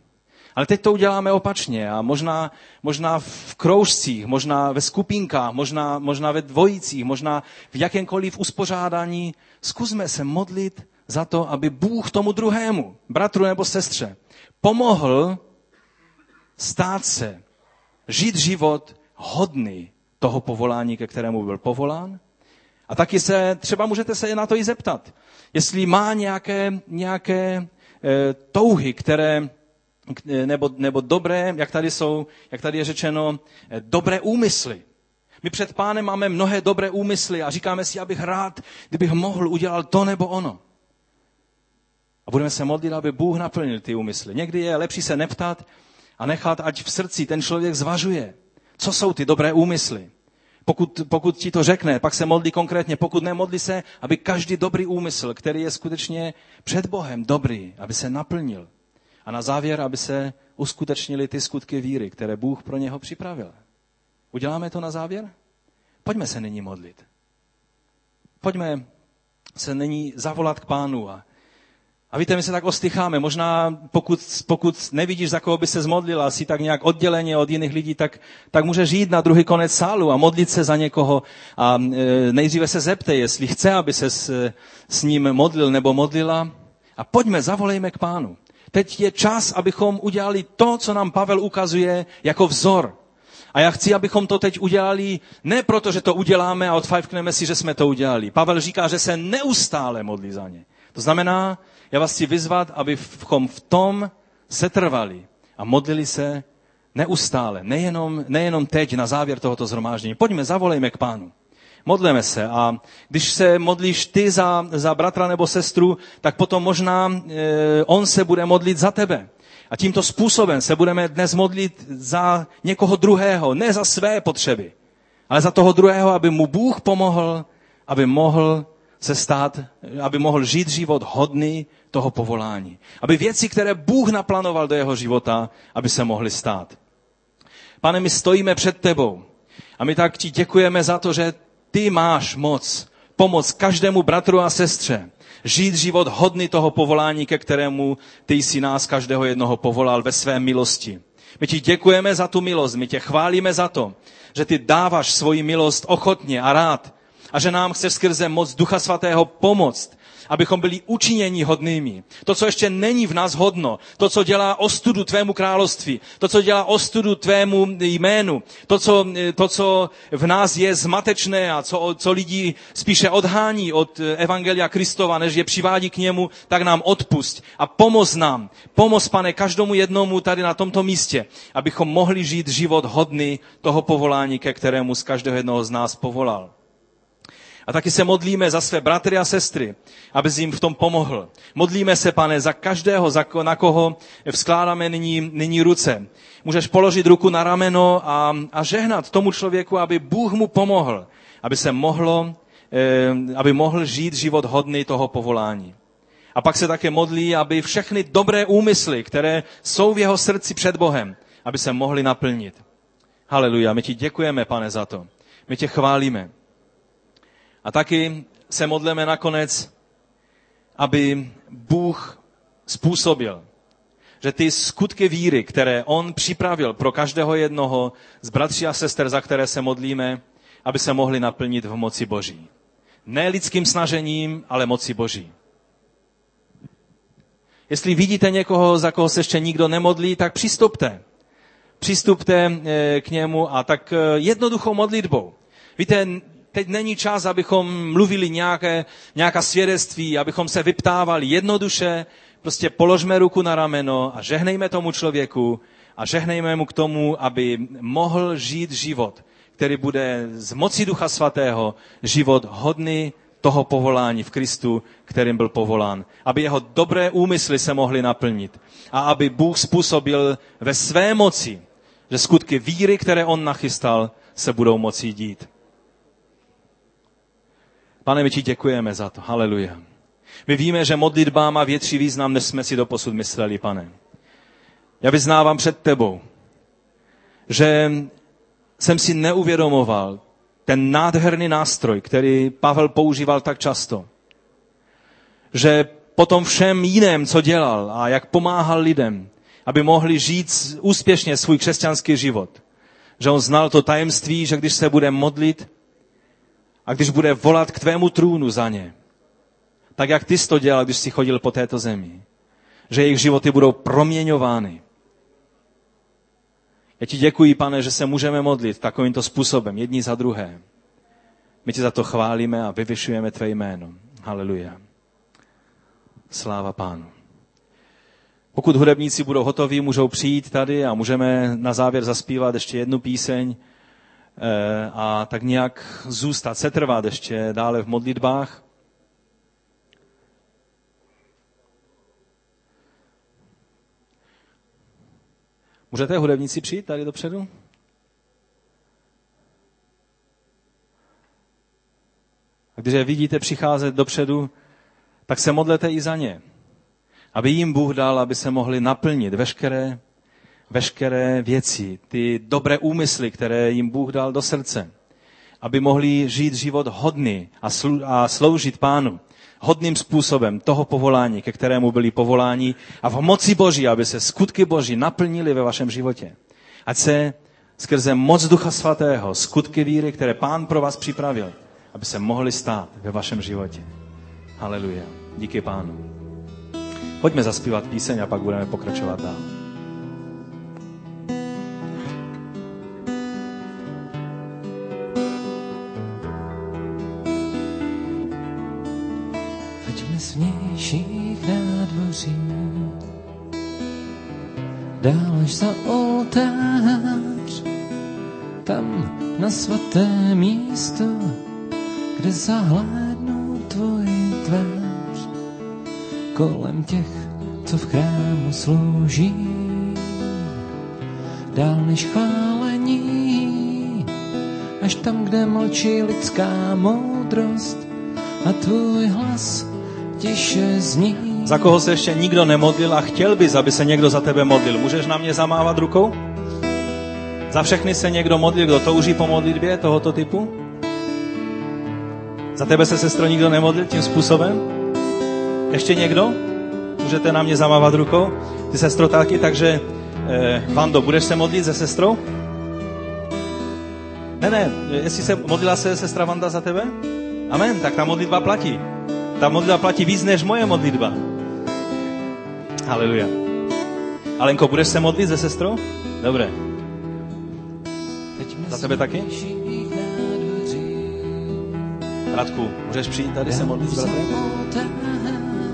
Ale teď to uděláme opačně a možná, možná v kroužcích, možná ve skupinkách, možná, možná ve dvojicích, možná v jakémkoliv uspořádání. Zkusme se modlit za to, aby Bůh tomu druhému, bratru nebo sestře, pomohl stát se, žít život hodný toho povolání, ke kterému byl povolán. A taky se, třeba můžete se na to i zeptat, jestli má nějaké, nějaké e, touhy, které, nebo, nebo dobré, jak tady jsou, jak tady je řečeno, e, dobré úmysly. My před pánem máme mnohé dobré úmysly a říkáme si, abych rád, kdybych mohl, udělal to nebo ono. A budeme se modlit, aby Bůh naplnil ty úmysly. Někdy je lepší se neptat a nechat, ať v srdci ten člověk zvažuje, co jsou ty dobré úmysly? Pokud, pokud ti to řekne, pak se modlí konkrétně. Pokud nemodlí se, aby každý dobrý úmysl, který je skutečně před Bohem dobrý, aby se naplnil. A na závěr, aby se uskutečnili ty skutky víry, které Bůh pro něho připravil. Uděláme to na závěr? Pojďme se nyní modlit. Pojďme se nyní zavolat k pánu a a víte, my se tak ostycháme. Možná pokud, pokud nevidíš, za koho by se zmodlil, a jsi tak nějak odděleně od jiných lidí, tak, tak můžeš jít na druhý konec sálu a modlit se za někoho. A e, nejdříve se zeptej, jestli chce, aby se s, s ním modlil nebo modlila. A pojďme, zavolejme k pánu. Teď je čas, abychom udělali to, co nám Pavel ukazuje jako vzor. A já chci, abychom to teď udělali ne proto, že to uděláme a odfajfkneme si, že jsme to udělali. Pavel říká, že se neustále modlí za ně. To znamená, já vás chci vyzvat, abychom v tom setrvali a modlili se neustále, nejenom, nejenom teď na závěr tohoto zhromáždění. Pojďme, zavolejme k pánu. Modleme se a když se modlíš ty za, za bratra nebo sestru, tak potom možná e, on se bude modlit za tebe. A tímto způsobem se budeme dnes modlit za někoho druhého, ne za své potřeby, ale za toho druhého, aby mu Bůh pomohl, aby mohl se stát, aby mohl žít život hodný toho povolání. Aby věci, které Bůh naplánoval do jeho života, aby se mohly stát. Pane, my stojíme před tebou a my tak ti děkujeme za to, že ty máš moc pomoct každému bratru a sestře žít život hodný toho povolání, ke kterému ty jsi nás každého jednoho povolal ve své milosti. My ti děkujeme za tu milost, my tě chválíme za to, že ty dáváš svoji milost ochotně a rád a že nám chceš skrze moc Ducha Svatého pomoct, abychom byli učiněni hodnými. To, co ještě není v nás hodno, to, co dělá ostudu tvému království, to, co dělá ostudu tvému jménu, to, co, to, co v nás je zmatečné a co, co lidi spíše odhání od Evangelia Kristova, než je přivádí k němu, tak nám odpust a pomoz nám. Pomoz, pane, každomu jednomu tady na tomto místě, abychom mohli žít život hodný toho povolání, ke kterému z každého jednoho z nás povolal. A taky se modlíme za své bratry a sestry, aby jim v tom pomohl. Modlíme se, pane, za každého, za ko, na koho vzkládáme nyní, nyní ruce. Můžeš položit ruku na rameno a, a žehnat tomu člověku, aby Bůh mu pomohl, aby se mohlo, eh, aby mohl žít život hodný toho povolání. A pak se také modlí, aby všechny dobré úmysly, které jsou v jeho srdci před Bohem, aby se mohly naplnit. Haleluja, my ti děkujeme, pane, za to. My tě chválíme. A taky se modleme nakonec, aby Bůh způsobil, že ty skutky víry, které On připravil pro každého jednoho z bratří a sester, za které se modlíme, aby se mohly naplnit v moci Boží. Ne lidským snažením, ale moci Boží. Jestli vidíte někoho, za koho se ještě nikdo nemodlí, tak přistupte. Přistupte eh, k němu a tak eh, jednoduchou modlitbou. Víte, teď není čas, abychom mluvili nějaké, nějaká svědectví, abychom se vyptávali jednoduše, prostě položme ruku na rameno a žehnejme tomu člověku a žehnejme mu k tomu, aby mohl žít život, který bude z moci Ducha Svatého život hodný toho povolání v Kristu, kterým byl povolán. Aby jeho dobré úmysly se mohly naplnit. A aby Bůh způsobil ve své moci, že skutky víry, které on nachystal, se budou moci dít. Pane, my ti děkujeme za to. Haleluja. My víme, že modlitba má větší význam, než jsme si doposud mysleli, pane. Já vyznávám před tebou, že jsem si neuvědomoval ten nádherný nástroj, který Pavel používal tak často. Že po tom všem jiném, co dělal a jak pomáhal lidem, aby mohli žít úspěšně svůj křesťanský život. Že on znal to tajemství, že když se bude modlit, a když bude volat k tvému trůnu za ně, tak jak ty jsi to dělal, když jsi chodil po této zemi, že jejich životy budou proměňovány. Já ti děkuji, pane, že se můžeme modlit takovýmto způsobem, jedni za druhé. My ti za to chválíme a vyvyšujeme tvé jméno. Haleluja. Sláva pánu. Pokud hudebníci budou hotoví, můžou přijít tady a můžeme na závěr zaspívat ještě jednu píseň. Eh, a tak nějak zůstat, setrvat ještě dále v modlitbách. Můžete hudebníci přijít tady dopředu? A když je vidíte přicházet dopředu, tak se modlete i za ně. Aby jim Bůh dal, aby se mohli naplnit veškeré veškeré věci, ty dobré úmysly, které jim Bůh dal do srdce, aby mohli žít život hodný a, slu- a sloužit pánu hodným způsobem toho povolání, ke kterému byli povoláni a v moci Boží, aby se skutky Boží naplnili ve vašem životě. Ať se skrze moc Ducha Svatého, skutky víry, které Pán pro vás připravil, aby se mohly stát ve vašem životě. Haleluja. Díky Pánu. Pojďme zaspívat píseň a pak budeme pokračovat dál. Dál až za oltář, tam na svaté místo, kde zahlédnu tvoji tvář, kolem těch, co v chrámu slouží, dál než chválení, až tam, kde mlčí lidská moudrost a tvůj hlas tiše zní za koho se ještě nikdo nemodlil a chtěl bys, aby se někdo za tebe modlil. Můžeš na mě zamávat rukou? Za všechny se někdo modlil, kdo touží po modlitbě tohoto typu? Za tebe se, sestro, nikdo nemodlil tím způsobem? Ještě někdo? Můžete na mě zamávat rukou? Ty, sestro, taky, takže eh, Vando, budeš se modlit se sestrou? Ne, ne, jestli se modlila se sestra Vanda za tebe? Amen, tak ta modlitba platí. Ta modlitba platí víc než moje modlitba. Haleluja. Alenko, budeš se modlit se sestrou? Dobré. Za tebe taky? Radku, můžeš přijít tady se modlit s bratrem?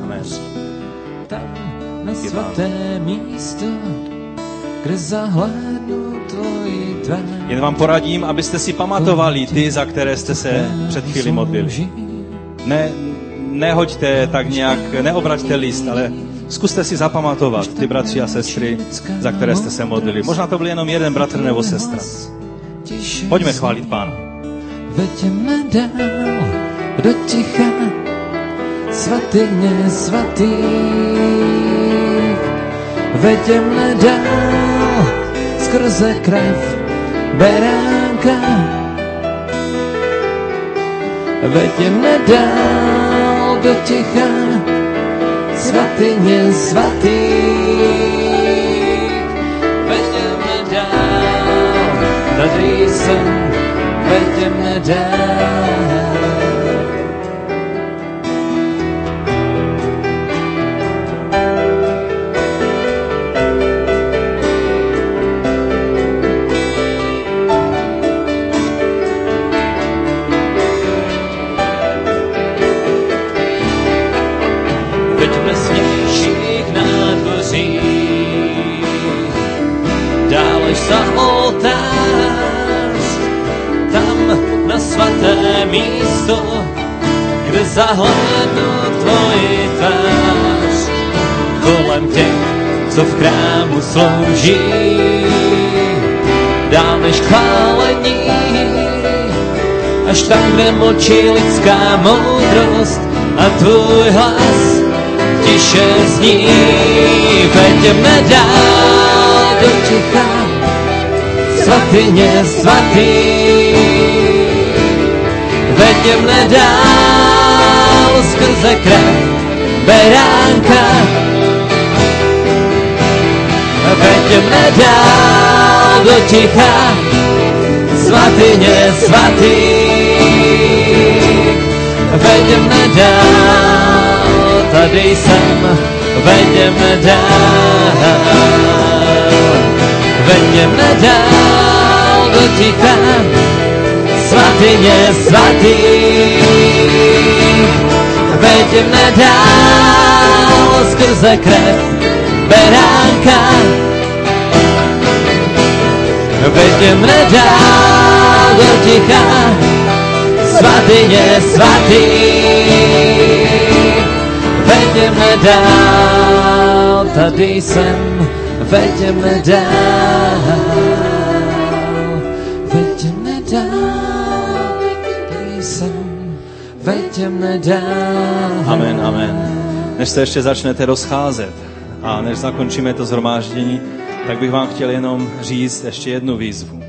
Amen. Tam na svaté místo, kde zahlédnu tvoji tvář. Jen vám poradím, abyste si pamatovali ty, za které jste se před chvíli modlili. Ne, nehoďte tak nějak, neobraťte list, ale zkuste si zapamatovat ty bratři a sestry, za které jste se modlili. Možná to byl jenom jeden bratr nebo sestra. Pojďme chválit Pána. Veďme dál do ticha, svatyně svatých. Veďme dál skrze krev beránka. Veďme dál do ticha, svatyně svatých. Veďme dál, tady jsem, veďme dál. Zahlédnu tvoji tvář. Kolem těch, co v chrámu slouží, dál než chválení, až tam, kde mlčí lidská moudrost a tvůj hlas tiše zní. Veďme dál do ticha, svatyně svatý. Veďme dál skrze krev beránka. Veďme dál do ticha, svatyně svatý. Veďme dál, tady jsem, veďme dál. Veďme dál do ticha, svatyně svatý. Veďme dál skrze krev beránka. Veďme dál do ticha, svatyně svatý. Veďme dál, tady jsem, veďme dál. Veďme dál, tady jsem, veďme dál. Amen, amen. Než se ještě začnete rozcházet a než zakončíme to zhromáždění, tak bych vám chtěl jenom říct ještě jednu výzvu.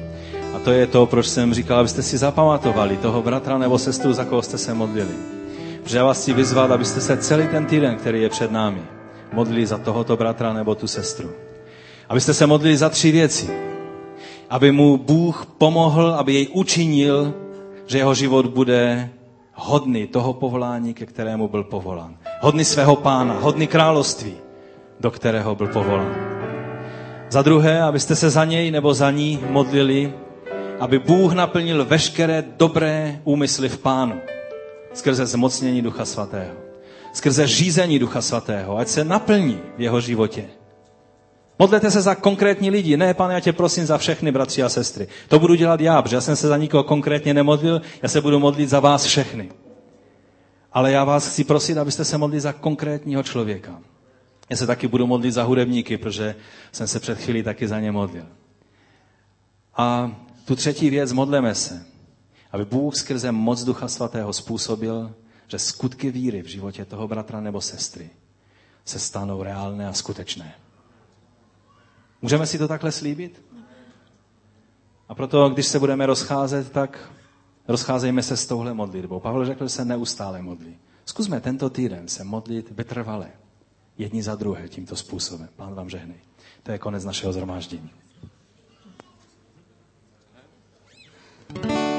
A to je to, proč jsem říkal, abyste si zapamatovali toho bratra nebo sestru, za koho jste se modlili. Protože já vás chci vyzvat, abyste se celý ten týden, který je před námi, modlili za tohoto bratra nebo tu sestru. Abyste se modlili za tři věci. Aby mu Bůh pomohl, aby jej učinil, že jeho život bude hodný toho povolání, ke kterému byl povolán. Hodný svého pána, hodný království, do kterého byl povolán. Za druhé, abyste se za něj nebo za ní modlili, aby Bůh naplnil veškeré dobré úmysly v pánu skrze zmocnění Ducha Svatého. Skrze řízení Ducha Svatého, ať se naplní v jeho životě. Modlete se za konkrétní lidi. Ne, pane, já tě prosím za všechny bratři a sestry. To budu dělat já, protože já jsem se za nikoho konkrétně nemodlil, já se budu modlit za vás všechny. Ale já vás chci prosit, abyste se modlili za konkrétního člověka. Já se taky budu modlit za hudebníky, protože jsem se před chvílí taky za ně modlil. A tu třetí věc, modleme se, aby Bůh skrze moc Ducha Svatého způsobil, že skutky víry v životě toho bratra nebo sestry se stanou reálné a skutečné. Můžeme si to takhle slíbit? A proto, když se budeme rozcházet, tak rozcházejme se s touhle modlitbou. Pavel řekl, že se neustále modlí. Zkusme tento týden se modlit vytrvale, jedni za druhé tímto způsobem. Pán vám žehnej. To je konec našeho zhromáždění. thank you